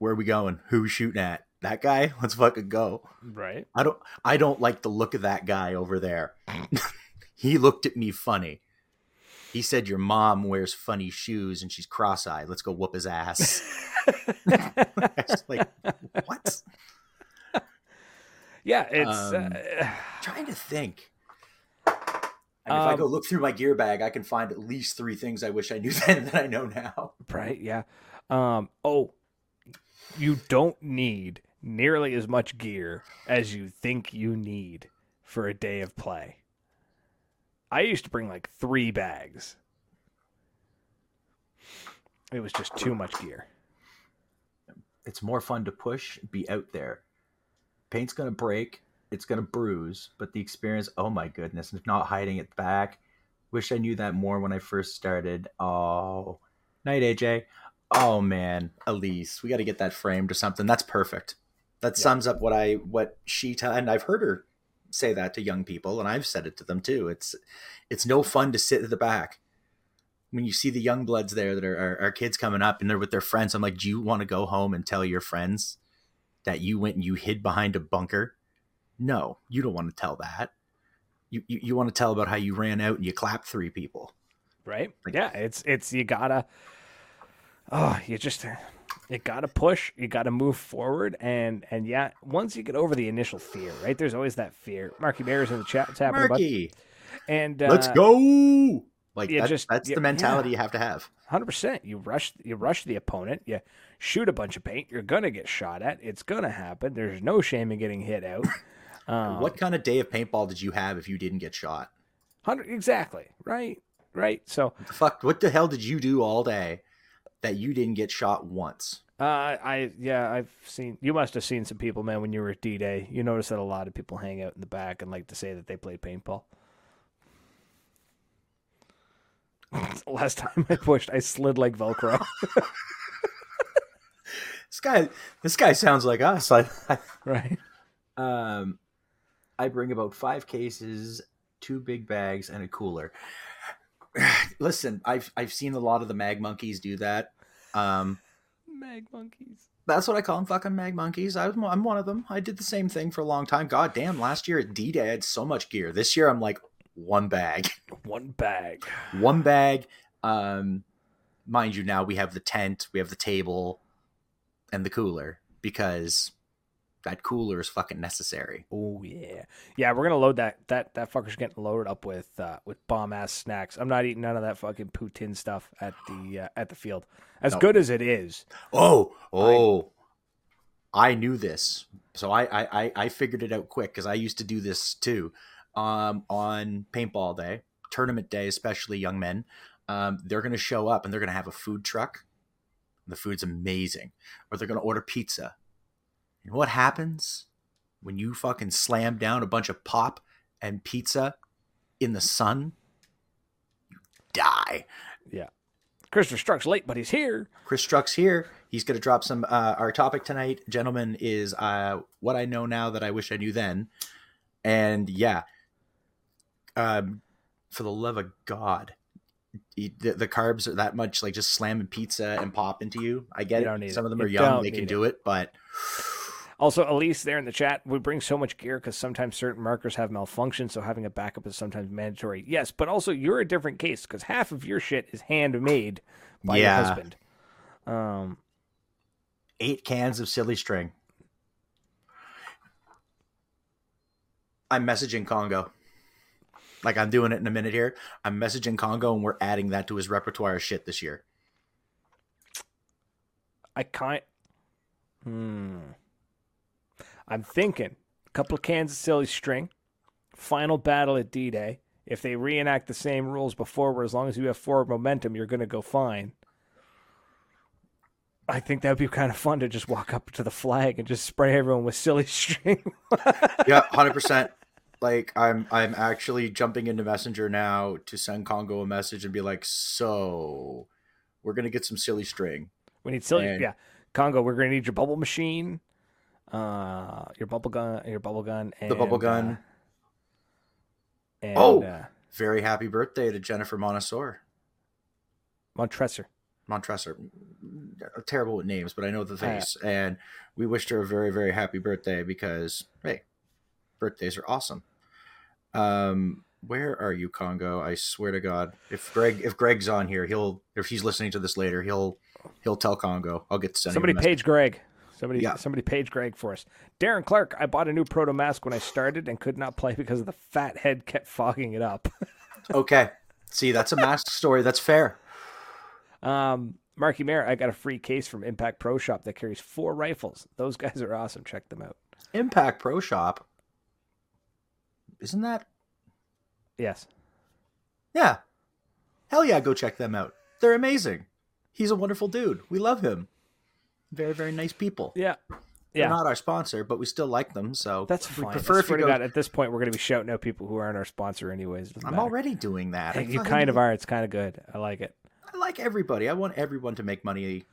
where are we going? Who shooting at? That guy? Let's fucking go.
Right.
I don't I don't like the look of that guy over there. he looked at me funny. He said your mom wears funny shoes and she's cross-eyed. Let's go whoop his ass. I was like, what?
yeah, it's
Um,
uh,
trying to think. And if I
Um,
go look through my gear bag, I can find at least three things I wish I knew then that I know now.
right, yeah. Um oh, you don't need nearly as much gear as you think you need for a day of play. I used to bring like 3 bags. It was just too much gear.
it's more fun to push, be out there. Paint's gonna break, it's gonna bruise, but the experience, oh my goodness, and not hiding it back. Wish I knew that more when I first started. Oh, night AJ. Oh man, Elise, we got to get that framed or something. That's perfect. That
Yeah.
sums up what I what she tell, and I've heard her say that to young people, and I've said it to them too. It's it's no fun to sit at the back when you see the young bloods there that are, are, are kids coming up and they're with their friends, I'm like, do you want to go home and tell your friends that you went and you hid behind a bunker? No, you don't want to tell that. You, you, you want to tell about how you ran out and you clapped three people.
right?
Like-
yeah, it's it's you gotta, oh, you just you gotta push, you gotta move forward, and and yeah, once you get over the initial fear, right? There's always that fear. Marky Bear's in the chat, what's?
Marky,
And uh,
let's go. Like
yeah,
that-
just-
that's
yeah,
the mentality you have to have.
Hundred percent. You rush. You rush the opponent. You shoot a bunch of paint. You're gonna get shot at. It's gonna happen. There's no shame in getting hit out. Um,
what kind of day of paintball did you have if you didn't get shot?
Hundred exactly. Right. Right. So
What the fuck? What the hell did you do all day that you didn't get shot once?
Uh, I yeah, I've seen. You must have seen some people, man, when you were at D Day. You notice that a lot of people hang out in the back and like to say that they played paintball. Last time I pushed, I slid like Velcro.
This guy, this guy sounds like us. I, I,
right.
um, I bring about five cases, two big bags, and a cooler. Listen, I've I've seen a lot of the mag monkeys do that. Um,
Mag monkeys.
that's what I call them, fucking mag monkeys. I was, I'm one of them. I did the same thing for a long time. God damn, last year at D Day I had so much gear. This year I'm like one bag,
One bag.
one bag. Um, mind you, now we have the tent, we have the table, and the cooler because that cooler is fucking necessary.
Oh yeah, yeah. We're gonna load that. That that fucker's getting loaded up with uh, with bomb ass snacks. I'm not eating none of that fucking poutine stuff at the uh, at the field. As
No.
good as it is,
Oh, oh. I knew this. So I I, I, I figured it out quick because I used to do this too. Um, on paintball day, tournament day, especially young men, um, they're gonna show up and they're gonna have a food truck. The food's amazing. Or they're gonna order pizza. And what happens when you fucking slam down a bunch of pop and pizza in the sun? You die. Yeah.
Christopher Struck's late, but he's here.
Chris Struck's here. He's going to drop some. Uh, our topic tonight, gentlemen, is uh, what I know now that I wish I knew then. And yeah, um, for the love of God, eat- the, the carbs are that much like just slamming pizza and pop into you. I get
You
it. Some of them are young; they can
need
do it. But
Also, Elise there in the chat, we bring so much gear because sometimes certain markers have malfunction, so having a backup is sometimes mandatory. Yes, but also you're a different case because half of your shit is handmade by
Yeah.
your husband. Um,
eight cans of silly string. I'm messaging Congo. Like I'm doing it in a minute here. I'm messaging Congo, and we're adding that to his repertoire of shit this year.
I can't. Hmm. I'm thinking a couple of cans of silly string, final battle at D Day. If they reenact the same rules before, where as long as you have forward momentum, you're going to go fine. I think that would be kind of fun to just walk up to the flag and just spray everyone with silly string.
yeah, hundred percent. Like I'm, I'm actually jumping into Messenger now to send Congo a message and be like, "So, we're gonna get some silly string."
we need silly,
And-
yeah. Congo, we're going to need your bubble machine, uh, your bubble gun, your bubble gun, and,
The bubble gun.
uh, and,
Oh!
uh,
Very happy birthday to Jennifer Montessor.
Montresor.
Montresor. Terrible with names, but I know the
Yeah.
face. And we wished her a very, very happy birthday because, hey, birthdays are awesome. Um, where are you, Congo? I swear to God, if Greg, if Greg's on here, he'll, if he's listening to this later, he'll, he'll tell Congo. I'll get to send him a
Somebody page Greg. Somebody,
Yeah.
somebody page Greg for us. Darren Clark. I bought a new proto mask when I started and could not play because the fat head kept fogging it up.
Okay. See, that's a mask story. That's fair.
Um, Marky Mayer, I got a free case from Impact Pro Shop that carries four rifles. Those guys are awesome. Check them out.
Impact Pro Shop. Isn't that?
Yes.
Yeah. Hell yeah, go check them out. They're amazing. He's a wonderful dude. We love him. Very, very nice people.
Yeah.
They're
Yeah.
not our sponsor, but we still like them. So
That's
we
fine.
prefer
I
if you go.
God, at this point, we're going to be shouting out people who aren't our sponsor, anyways.
I'm
matter.
already doing that. I
you kind of are. It's kind of good. I like it.
I like everybody. I want everyone to make money.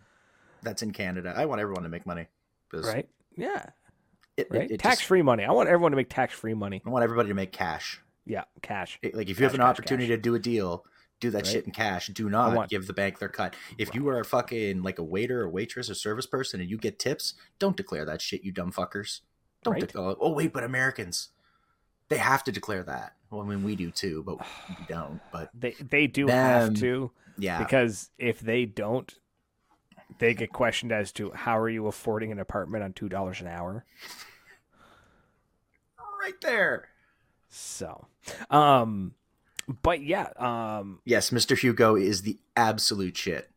That's in Canada. I want everyone to make money.
Right? Yeah.
It,
Right.
It, it
tax
just-
free money. I want everyone to make tax free money.
I want everybody to make cash.
Yeah. Cash.
Like if you have an
cash,
opportunity
cash.
to do a deal, do that
Right.
shit in cash. Do not give the bank their cut. If you are a fucking like a waiter or waitress or service person and you get tips, don't declare that shit, you dumb fuckers. Don't
Right.
declare. Oh wait, but Americans, they have to declare that. Well, I mean we do too, but we don't. But
They they do
Them.
have to
yeah,
because if they don't, they get questioned as to how are you affording an apartment on two dollars an hour.
right there.
So, um, but yeah, um,
Yes, Mr. Hugo is the absolute shit.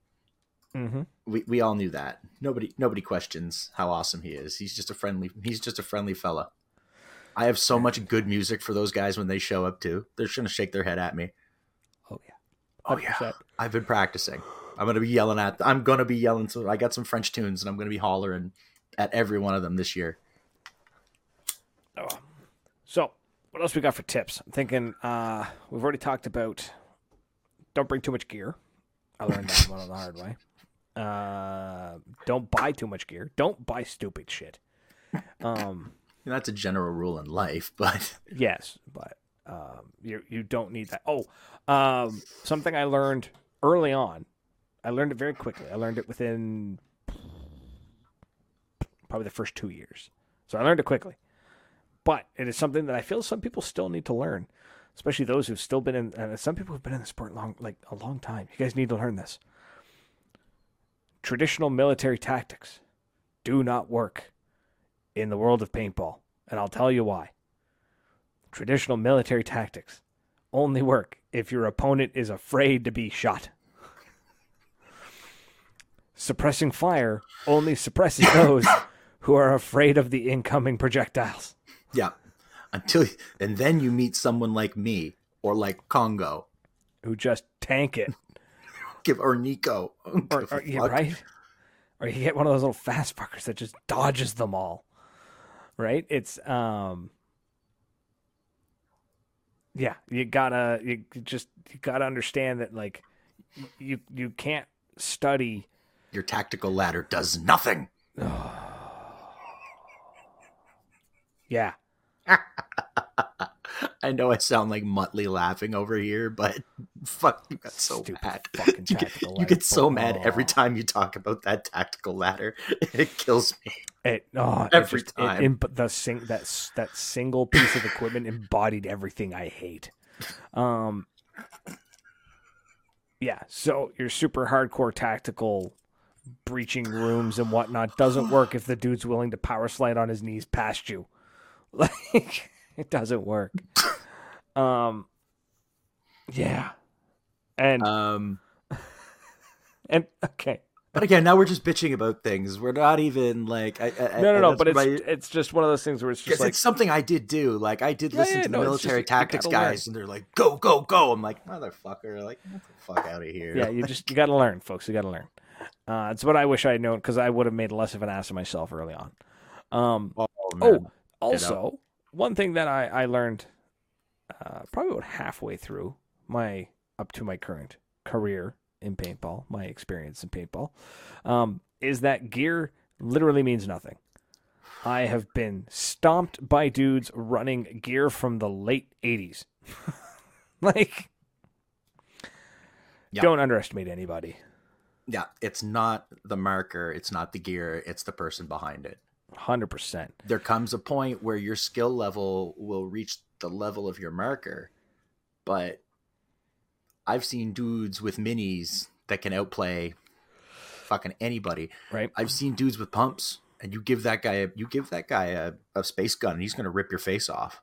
Mm-hmm.
We we all knew that. Nobody nobody questions how awesome he is. He's just a friendly. He's just a friendly fella. I have so much good music for those guys when they show up too. They're just gonna shake their head at me.
oh yeah,
Oh yeah, I've been practicing. I'm gonna be yelling at. I'm gonna be yelling. So I got some French tunes, and I'm gonna be hollering at every one of them this year.
Oh. So, what else we got for tips? I'm thinking uh, we've already talked about don't bring too much gear. I learned that one on the hard way. Uh, don't buy too much gear. Don't buy stupid shit. Um,
That's a general rule in life, but
yes, but um, you you don't need that. Oh, um, something I learned early on. I learned it very quickly. I learned it within probably the first two years. So I learned it quickly. But it is something that I feel some people still need to learn, especially those who've still been in. Uh, some people have been in the sport long, like a long time. You guys need to learn this. Traditional military tactics do not work in the world of paintball, and I'll tell you why. Traditional military tactics only work if your opponent is afraid to be shot. Suppressing fire only suppresses those who are afraid of the incoming projectiles.
Yeah. Until and then you meet someone like me or like Congo,
Who just tank it,
give or Nico,
or, or yeah, right? Or you get one of those little fast fuckers that just dodges them all, right? It's um, yeah, you gotta you just you gotta understand that like you you can't study
Your tactical ladder does nothing.
yeah
I know I sound like Muttley laughing over here, but fuck, you got so
Stupid
mad.
fucking
You get, you get so mad every time you talk about that tactical ladder. It kills me.
It, oh, it
Every
just- it
time.
the sing, that that single piece of equipment embodied everything I hate. Um, yeah. So your super hardcore tactical breaching rooms and whatnot doesn't work if the dude's willing to power slide on his knees past you. Like it doesn't work. Um, yeah. And
Um,
and okay.
but again, now we're just bitching about things. We're not even like I, I,
No, no, no. But it's it's just one of those things where it's just like
it's something I did do. Like I did
Yeah,
listen
yeah,
to the
no, just
military
gotta
tactics
learn.
guys, and they're like, "Go, go, go!" I'm like, "Motherfucker!" Like, get the fuck out of here.
yeah, you just you got to learn, folks. You got to learn. Uh, it's what I wish I had known because I would have made less of an ass of myself early on. Um,
Oh,
oh, also, one thing that I I learned uh, probably about halfway through my up to my current career in paintball, my experience in paintball, um, is that gear literally means nothing. I have been stomped by dudes running gear from the late '80s. like,
Yeah.
don't underestimate anybody.
yeah, it's not the marker, it's not the gear, it's the person behind it.
Hundred percent.
There comes a point where your skill level will reach the level of your marker, but I've seen dudes with minis that can outplay fucking anybody.
Right.
I've seen dudes with pumps, and you give that guy a, you give that guy a, a space gun, and he's gonna rip your face off.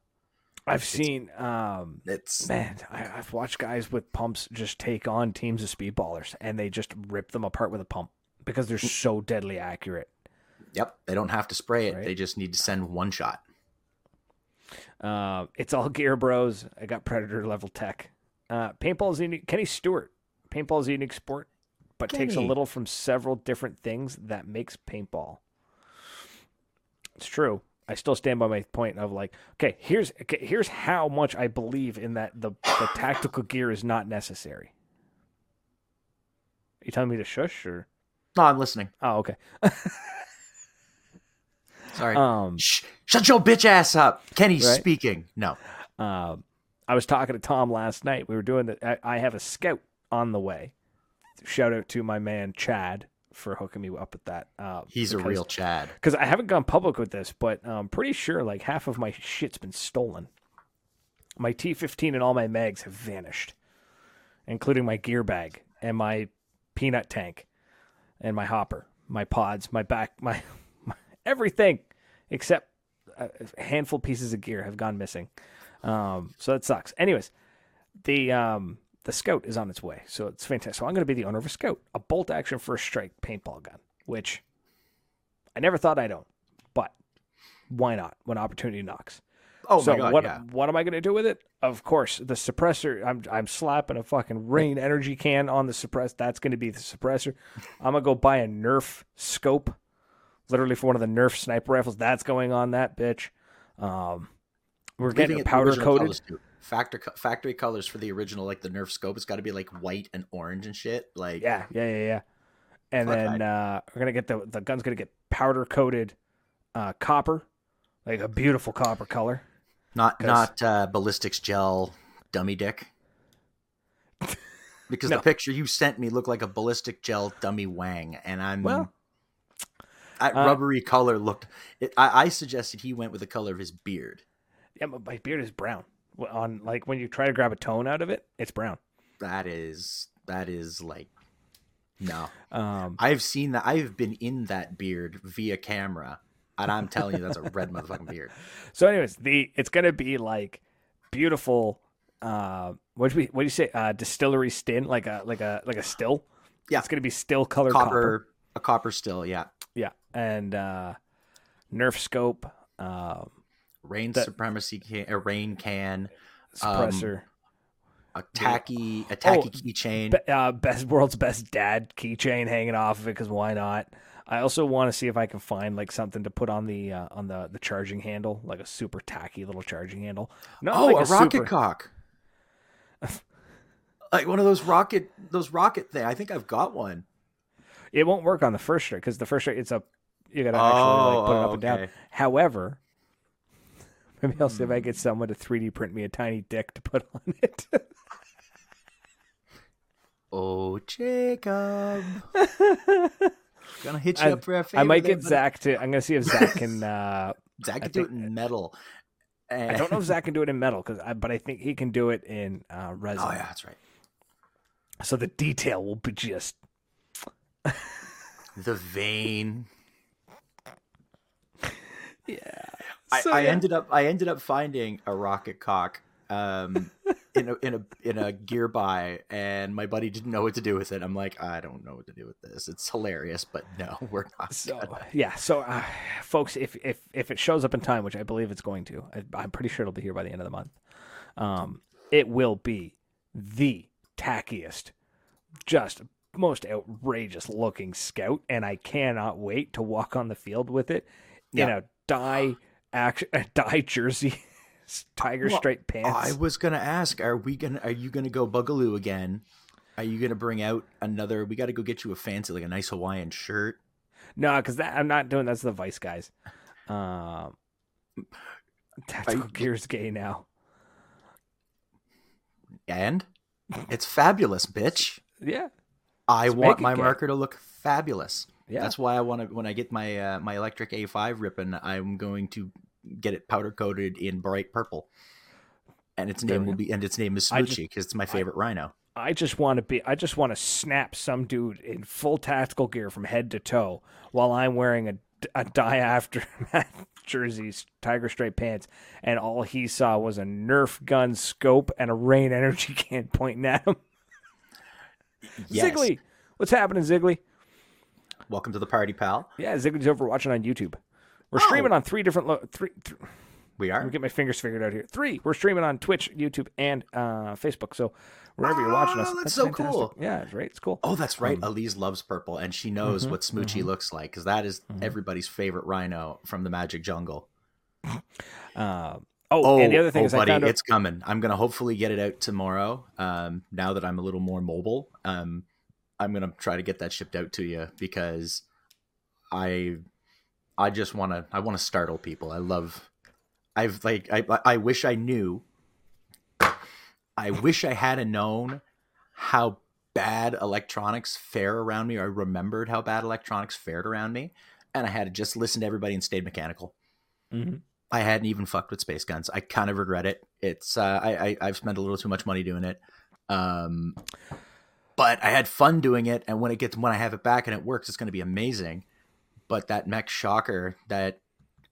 I've seen, um,
It's
man, I, I've watched guys with pumps just take on teams of speedballers, and they just rip them apart with a pump because they're so deadly accurate.
Yep. They don't have to spray it;
Right.
they just need to send one shot.
Uh, it's all gear bros. I got predator level tech. Uh, paintball is unique. Kenny Stewart. Paintball is a unique sport, but takes a little from several different things that makes paintball. It's true. I still stand by my point of like, okay, here's okay, here's how much I believe in that the the tactical gear is not necessary. Are you telling me to shush or?
No, I'm listening.
Oh, okay.
Sorry.
Um,
Shh, shut your bitch ass up. Kenny's
Right.
speaking. No.
Um, I was talking to Tom last night. We were doing the. I, I have a scout on the way. Shout out to my man Chad for hooking me up with that. Uh,
He's a real Chad.
because I haven't gone public with this, but I'm pretty sure like half of my shit's been stolen. My T15 and all my mags have vanished, including my gear bag and my peanut tank and my hopper, my pods, my back, my, my everything except a a handful pieces of gear have gone missing. Um, so that sucks. Anyways, the um, the scout is on its way, so it's fantastic. So I'm going to be the owner of a scout, a bolt action first strike paintball gun, which I never thought I'd own, but why not when opportunity knocks?
Oh
so
my god,
what
yeah.
what am I going to do with it? Of course, the suppressor. I'm I'm slapping a fucking rain energy can on the suppress. That's going to be the suppressor. I'm gonna go buy a Nerf scope, literally for one of the Nerf sniper rifles. That's going on that bitch. Um, We're getting powder coated.
too. Factory co- factory colors for the original, like the Nerf scope. It's got to be like white and orange and shit. Like
Yeah, yeah, yeah, yeah. And
Fuck,
then uh, we're gonna get the the gun's gonna get powder coated uh, copper, like a beautiful copper color.
not
'Cause-
not uh, ballistics gel dummy dick. Because
No.
the picture you sent me looked like a ballistic gel dummy wang, and I'm
Well,
that
uh,
rubbery color looked. It, I, I suggested he went with the color of his beard.
yeah, but my beard is brown. On like when you try to grab a tone out of it, it's brown.
That is that is like no.
Um,
I've seen that. I've been in that beard via camera, and I'm telling you, that's a red motherfucking beard.
so, anyways, the it's gonna be like beautiful. Uh, what do we what do you say? Uh, distillery stin, like a like a like a still.
Yeah.
it's gonna be still colored
Copper,
copper.
a copper still, yeah.
Yeah, and uh, Nerf scope, um,
Rain
That-
supremacy can, a rain can, Um,
suppressor.
a tacky, a tacky
Oh,
keychain.
Be- uh, best world's best dad keychain hanging off of it because why not? I also want to see if I can find like something to put on the uh, on the the charging handle, like a super tacky little charging handle. Not
oh,
like
a, rocket
super-
cock. like one of those rocket, those rocket thing. I think I've got one.
It won't work on the first strike because the first strike it's up. You gotta actually like put it up and down.
Oh, okay.
However, maybe I'll see if. I get someone to 3D print me a tiny dick to put on it.
Oh, Jacob. Gonna hit you
I-
up for a favor.
I might
there,
get
buddy.
Zach to. I'm gonna see if Zach can. Uh,
Zach can do it in metal.
I don't know if Zach can do it in metal, cause I, but I think he can do it in uh, resin.
Oh yeah, that's right.
So the detail will be just
The vein.
Yeah.
I,
So,
I
yeah.
ended up I ended up finding a rocket cock um in a in a in a gear buy and my buddy didn't know what to do with it. I'm like, I don't know what to do with this. It's hilarious, but no, we're not.
So
gonna.
yeah, so uh, folks, if if if it shows up in time, which I believe it's going to, I, I'm pretty sure it'll be here by the end of the month. Um, it will be the tackiest, just most outrageous looking scout, and I cannot wait to walk on the field with it in
Yeah.
a dye action, dye jersey, tiger
Well,
stripe pants.
I was gonna ask, are we gonna are you gonna go Bugaloo again? Are you gonna bring out another we gotta go get you a fancy like a nice Hawaiian shirt?
No, because that I'm not doing. That's the Vice guys. Um, Tactical
you-
Gear's gay now.
And it's fabulous, bitch.
Yeah,
I
Let's
want my
gay.
marker to look fabulous.
Yeah.
That's why I want to. When I get my uh, my electric A5 ripping, I'm going to get it powder coated in bright purple, and its name will be and its name is
I
Smoochy because it's my favorite rhino.
I just want to be. I just want to snap some dude in full tactical gear from head to toe while I'm wearing a a Dye aftermath jerseys, tiger stripe pants, and all he saw was a Nerf gun scope and a rain energy can pointing at him.
Yes.
Ziggly, what's happening, Ziggly?
Welcome to the party, pal.
Yeah, Ziggly's over watching on YouTube. We're
Oh.
streaming on three different lo- three. Th-
We
Let
are.
me get my fingers figured out here. Three. We're streaming on Twitch, YouTube, and uh, Facebook. So wherever you're watching us,
Oh, that's so
fantastic.
cool.
Yeah, it's right. It's cool.
Oh, that's right.
Um,
Elise loves purple, and she knows
mhm,
what Smoochy
mhm.
looks like because that is
Mhm.
everybody's favorite rhino from the Magic Jungle.
Uh, oh, and the other thing
oh,
is,
buddy,
I found out.
it's coming. I'm gonna hopefully get it out tomorrow. Um, now that I'm a little more mobile, um, I'm gonna try to get that shipped out to you because I, I just want to. I want to startle people. I love. I've like. I. I wish I knew. I wish I had a known how bad electronics fare around me. Or I remembered how bad electronics fared around me, and I had to just listen to everybody and stayed mechanical.
Mhm.
I hadn't even fucked with space guns. I kind of regret it. It's uh, I, I I've spent a little too much money doing it, um, but I had fun doing it. And when it gets when I have it back and it works, it's going to be amazing. But that mech shocker that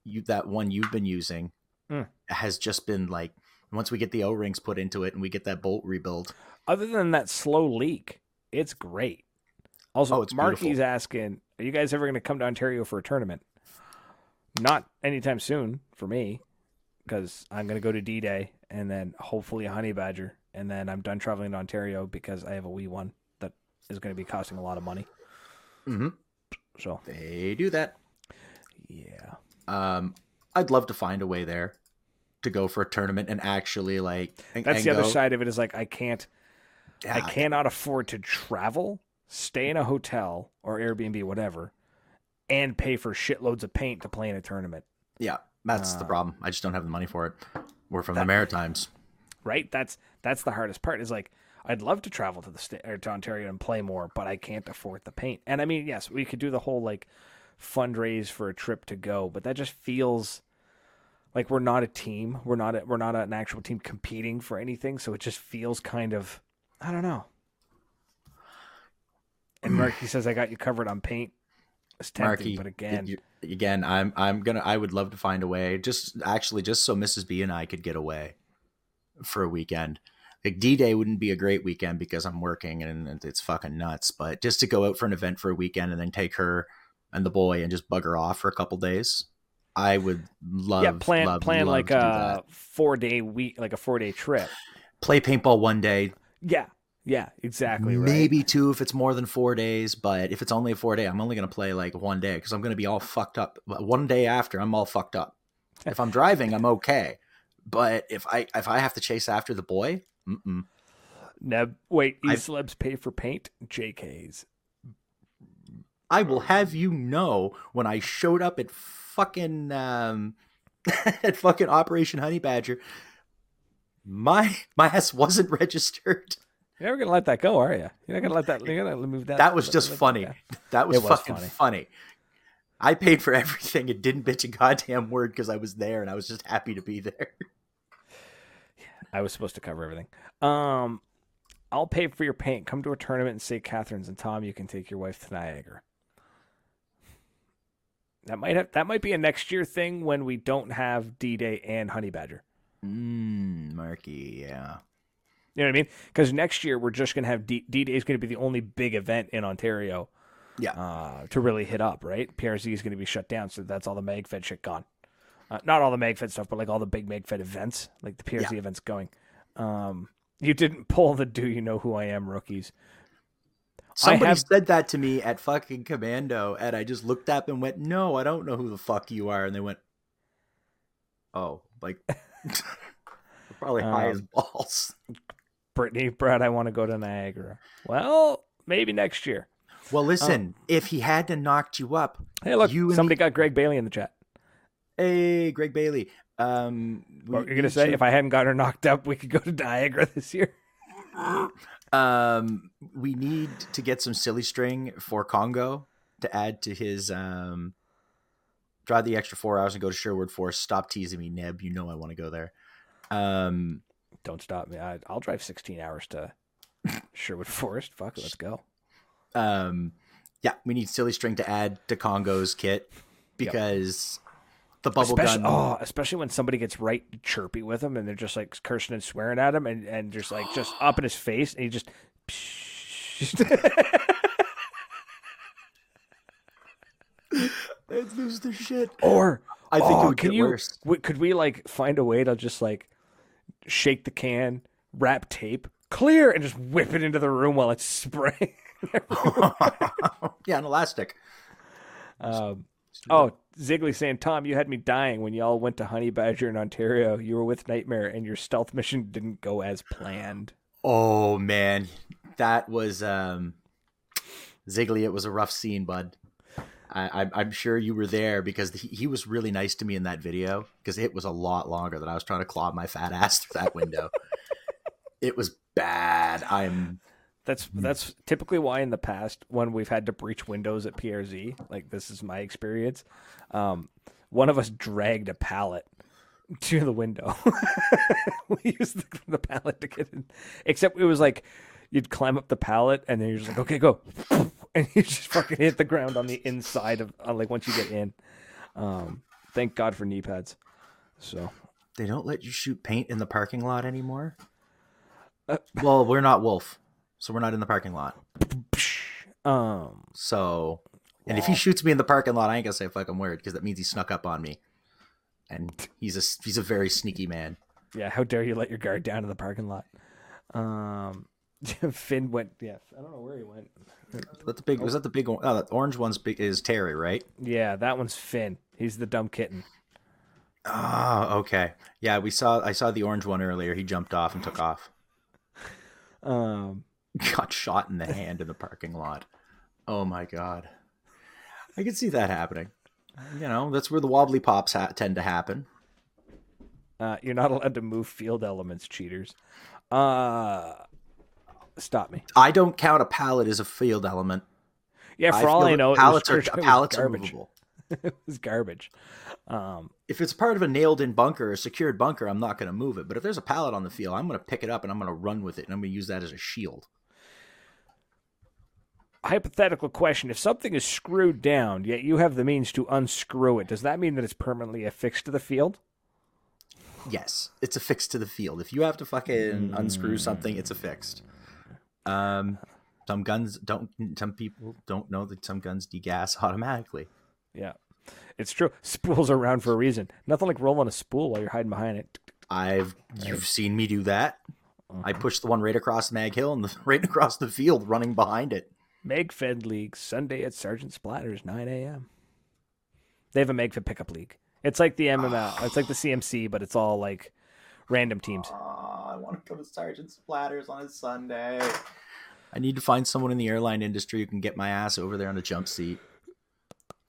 you that one you've been using
Mm.
has just been like once we get the O rings put into it and we get that bolt rebuild.
Other than that slow leak, it's great. Also,
Oh, it's
Marky's
beautiful.
asking, "Are you guys ever going to come to Ontario for a tournament?" Not anytime soon for me, because I'm going to go to D Day and then hopefully a Honey Badger, and then I'm done traveling to Ontario because I have a wee one that is going to be costing a lot of money.
Mm-hmm.
So
They do that.
yeah,
Um, I'd love to find a way there. to go for a tournament and actually like. and-
That's
and
the other side of it. Is like I can't. I
Yeah,
cannot afford to travel, stay in a hotel or Airbnb, whatever, and pay for shitloads of paint to play in a tournament.
Yeah, that's the
Uh,
problem. I just don't have the money for it. We're from the Maritimes.
right? That's that's the hardest part. Is like I'd love to travel to the state or to Ontario and play more, but I can't afford the paint. And I mean, yes, we could do the whole like fundraise for a trip to go, but that just feels like we're not a team. We're not a, we're not an actual team competing for anything. So it just feels kind of I don't know. And Marky says I got you covered on paint. It's tempting,
Marky,
but again,
you- again, I'm I'm gonna. I would love to find a way. Just actually, just so Mrs. B and I could get away for a weekend. Like D Day wouldn't be a great weekend because I'm working and it's fucking nuts. But just to go out for an event for a weekend and then take her and the boy and just bugger off for a couple days, I would love.
yeah, plan
love,
plan
love
like a four day week, like a four day trip.
play paintball one day,
Yeah, yeah, exactly. Right.
maybe two if it's more than four days. But if it's only a four day, I'm only gonna play like one day because I'm gonna be all fucked up. One day after, I'm all fucked up. If I'm driving, I'm okay. But if I if I have to chase after the boy, mm-mm.
Neb, wait, E celebs pay for paint? JK's.
I will have you know when I showed up at fucking um, at fucking Operation Honey Badger, my my ass wasn't registered.
You're never gonna let that go, are you? You're not gonna let that. You're gonna move that.
That was just funny.
go.
That was,
was
fucking
funny.
funny. I paid for everything and didn't bitch a goddamn word because I was there and I was just happy to be there.
I was supposed to cover everything. Um, I'll pay for your paint. Come to a tournament and St. Catharines and Tom. You can take your wife to Niagara. That might have. That might be a next year thing when we don't have D Day and Honey Badger.
Mmm, Marky, yeah.
You know what I mean? Because next year we're just gonna have D Day is gonna be the only big event in Ontario.
Yeah.
Uh, to really hit up, right? PRZ is gonna be shut down, so that's all the MagFed shit gone. Uh, not all the MagFed stuff, but like all the big MagFed events, like the PRZ
Yeah.
events going. Um, you didn't pull the "Do you know who I am?" rookies.
Somebody
have-
said that to me at fucking Commando, and I just looked up and went, "No, I don't know who the fuck you are." And they went, "Oh, like probably high as
Um,
balls."
Brittany, Brad, I want to go to Niagara. Well, maybe next year.
Well, listen, if he hadn't knocked you up,
Hey, look,
You
somebody got Greg Bailey in the chat.
Hey, Greg Bailey, um,
you're gonna say?
should-
If I hadn't got her knocked up, we could go to Niagara this year.
um, we need to get some silly string for Congo to add to his um. Drive the extra four hours and go to Sherwood Forest. Stop teasing me, Neb. You know I want to go there. Um,
Don't stop me. I, I'll drive 16 hours to Sherwood Forest. Fuck let's go.
um yeah we need silly string to add to congo's kit because the bubble
especially,
gun.
oh, especially when somebody gets right chirpy with him and they're just like cursing and swearing at him and, and just like just up in his face and he just
they lose their shit.
Or
i think
oh,
it would
can
get
you
worse.
could we like find a way to just like shake the can wrap tape clear and just whip it into the room while it's spraying
yeah an elastic.
Um, oh ziggly saying tom you had me dying when y'all went to honey badger in ontario you were with nightmare and your stealth mission didn't go as planned
oh man that was um ziggly it was a rough scene bud I, I, I'm sure you were there because he, he was really nice to me in that video because it was a lot longer than I was trying to claw my fat ass through that window. it was bad. I'm
That's that's typically why in the past when we've had to breach windows at PRZ, like this is my experience, um, one of us dragged a pallet to the window. we used the, the pallet to get in, except it was like you'd climb up the pallet and then you're just like, okay, go, and you just fucking hit the ground on the inside of on, like once you get in. Um, thank God for knee pads. So
they don't let you shoot paint in the parking lot anymore.
Uh,
well, we're not Wolf, so we're not in the parking lot.
um,
So, and if he shoots me in the parking lot, I ain't gonna say a fucking word because that means he snuck up on me, and he's a he's a very sneaky man.
Yeah, how dare you let your guard down in the parking lot? Um, Finn went. Yeah, I don't know where he went.
That's the big. Was that the big one? Oh, the orange one's big is Terry, right?
Yeah, that one's Finn. He's the dumb kitten.
Oh, okay. Yeah, we saw. I saw the orange one earlier. He jumped off and took off.
Um,
Got shot in the hand in the parking lot. Oh my god. I could see that happening. You know, that's where the wobbly pops ha- tend to happen.
uh, you're not allowed to move field elements, cheaters. Uh, stop me.
I don't count a pallet as a field element.
Yeah, for all
feel
I know,
pallets are pallets are
garbage.
movable.
it was garbage. Um,
If it's part of a nailed-in bunker, a secured bunker, I'm not going to move it. But if there's a pallet on the field, I'm going to pick it up and I'm going to run with it, and I'm going to use that as a shield.
Hypothetical question: If something is screwed down, yet you have the means to unscrew it, does that mean that it's permanently affixed to the field?
Yes, it's affixed to the field. If you have to fucking unscrew something, it's affixed. Um, some guns don't. Some people don't know that some guns degas automatically.
Yeah, it's true. Spools are around for a reason. Nothing like rolling a spool while you're hiding behind it.
I've you've seen me do that. I pushed the one right across Mag Hill and the, right across the field, running behind it.
Mag Fed League Sunday at Sergeant Splatters, 9 a.m. They have a Mag Fed pickup league. It's like the MML. It's like the CMC, but it's all like random teams.
Oh, I want to go to Sergeant Splatters on a Sunday. I need to find someone in the airline industry who can get my ass over there on a jump seat.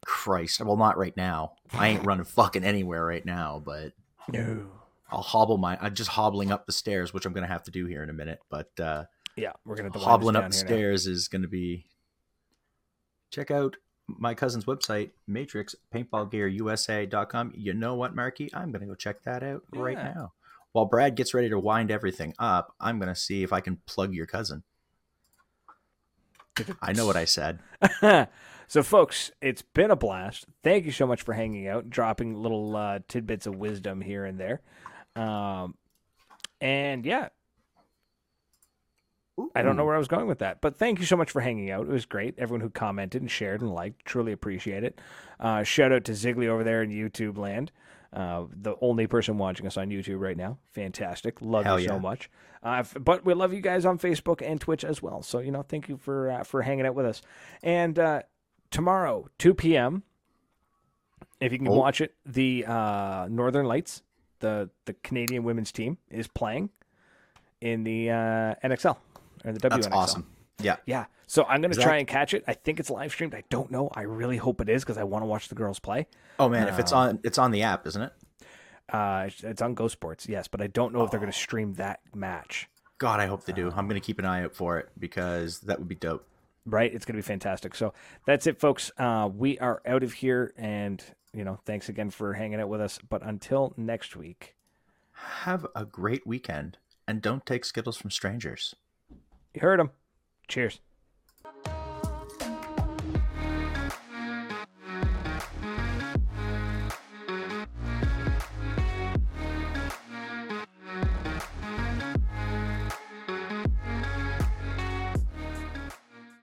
Christ, well, not right now. I ain't running fucking anywhere right now, but
No.
I'll hobble my. I'm just hobbling up the stairs, which I'm gonna have to do here in a minute. But uh,
Yeah, we're gonna have to wind
hobbling
this
up the stairs is gonna be. Check out my cousin's website, Matrix Paintball Gear USA.com. You know what, Marky? I'm gonna go check that out right now. While Brad gets ready to wind everything up, I'm gonna see if I can plug your cousin. I know what I said.
so, folks, it's been a blast. Thank you so much for hanging out, dropping little uh, tidbits of wisdom here and there. Um, and yeah, I don't know where I was going with that, but thank you so much for hanging out. It was great. Everyone who commented and shared and liked, truly appreciate it. Uh, shout out to Ziggly over there in YouTube land, uh, the only person watching us on YouTube right now. Fantastic, love
Hell
you so much. Uh, but we love you guys on Facebook and Twitch as well. So you know, thank you for uh, for hanging out with us. And uh, tomorrow, two p.m. If you can
Oh.
watch it, the uh, Northern Lights, the the Canadian women's team, is playing in the uh, NXL or the WNXL.
That's awesome. Yeah.
Yeah. So I'm going to try
that-
and catch it. I think it's live streamed. I don't know. I really hope it is because I want to watch the girls play.
Oh man, if it's on, it's on the app, isn't it?
Uh, it's- on Go Sports, yes, but I don't know if they're going to stream that match.
God, I hope they do. I'm gonna keep an eye out for it because that would be dope.
Right? It's going to be fantastic. So that's it, folks. Uh, we are out of here, and you know, thanks again for hanging out with us. But until next week,
Have a great weekend and don't take Skittles from strangers.
You heard him. Cheers.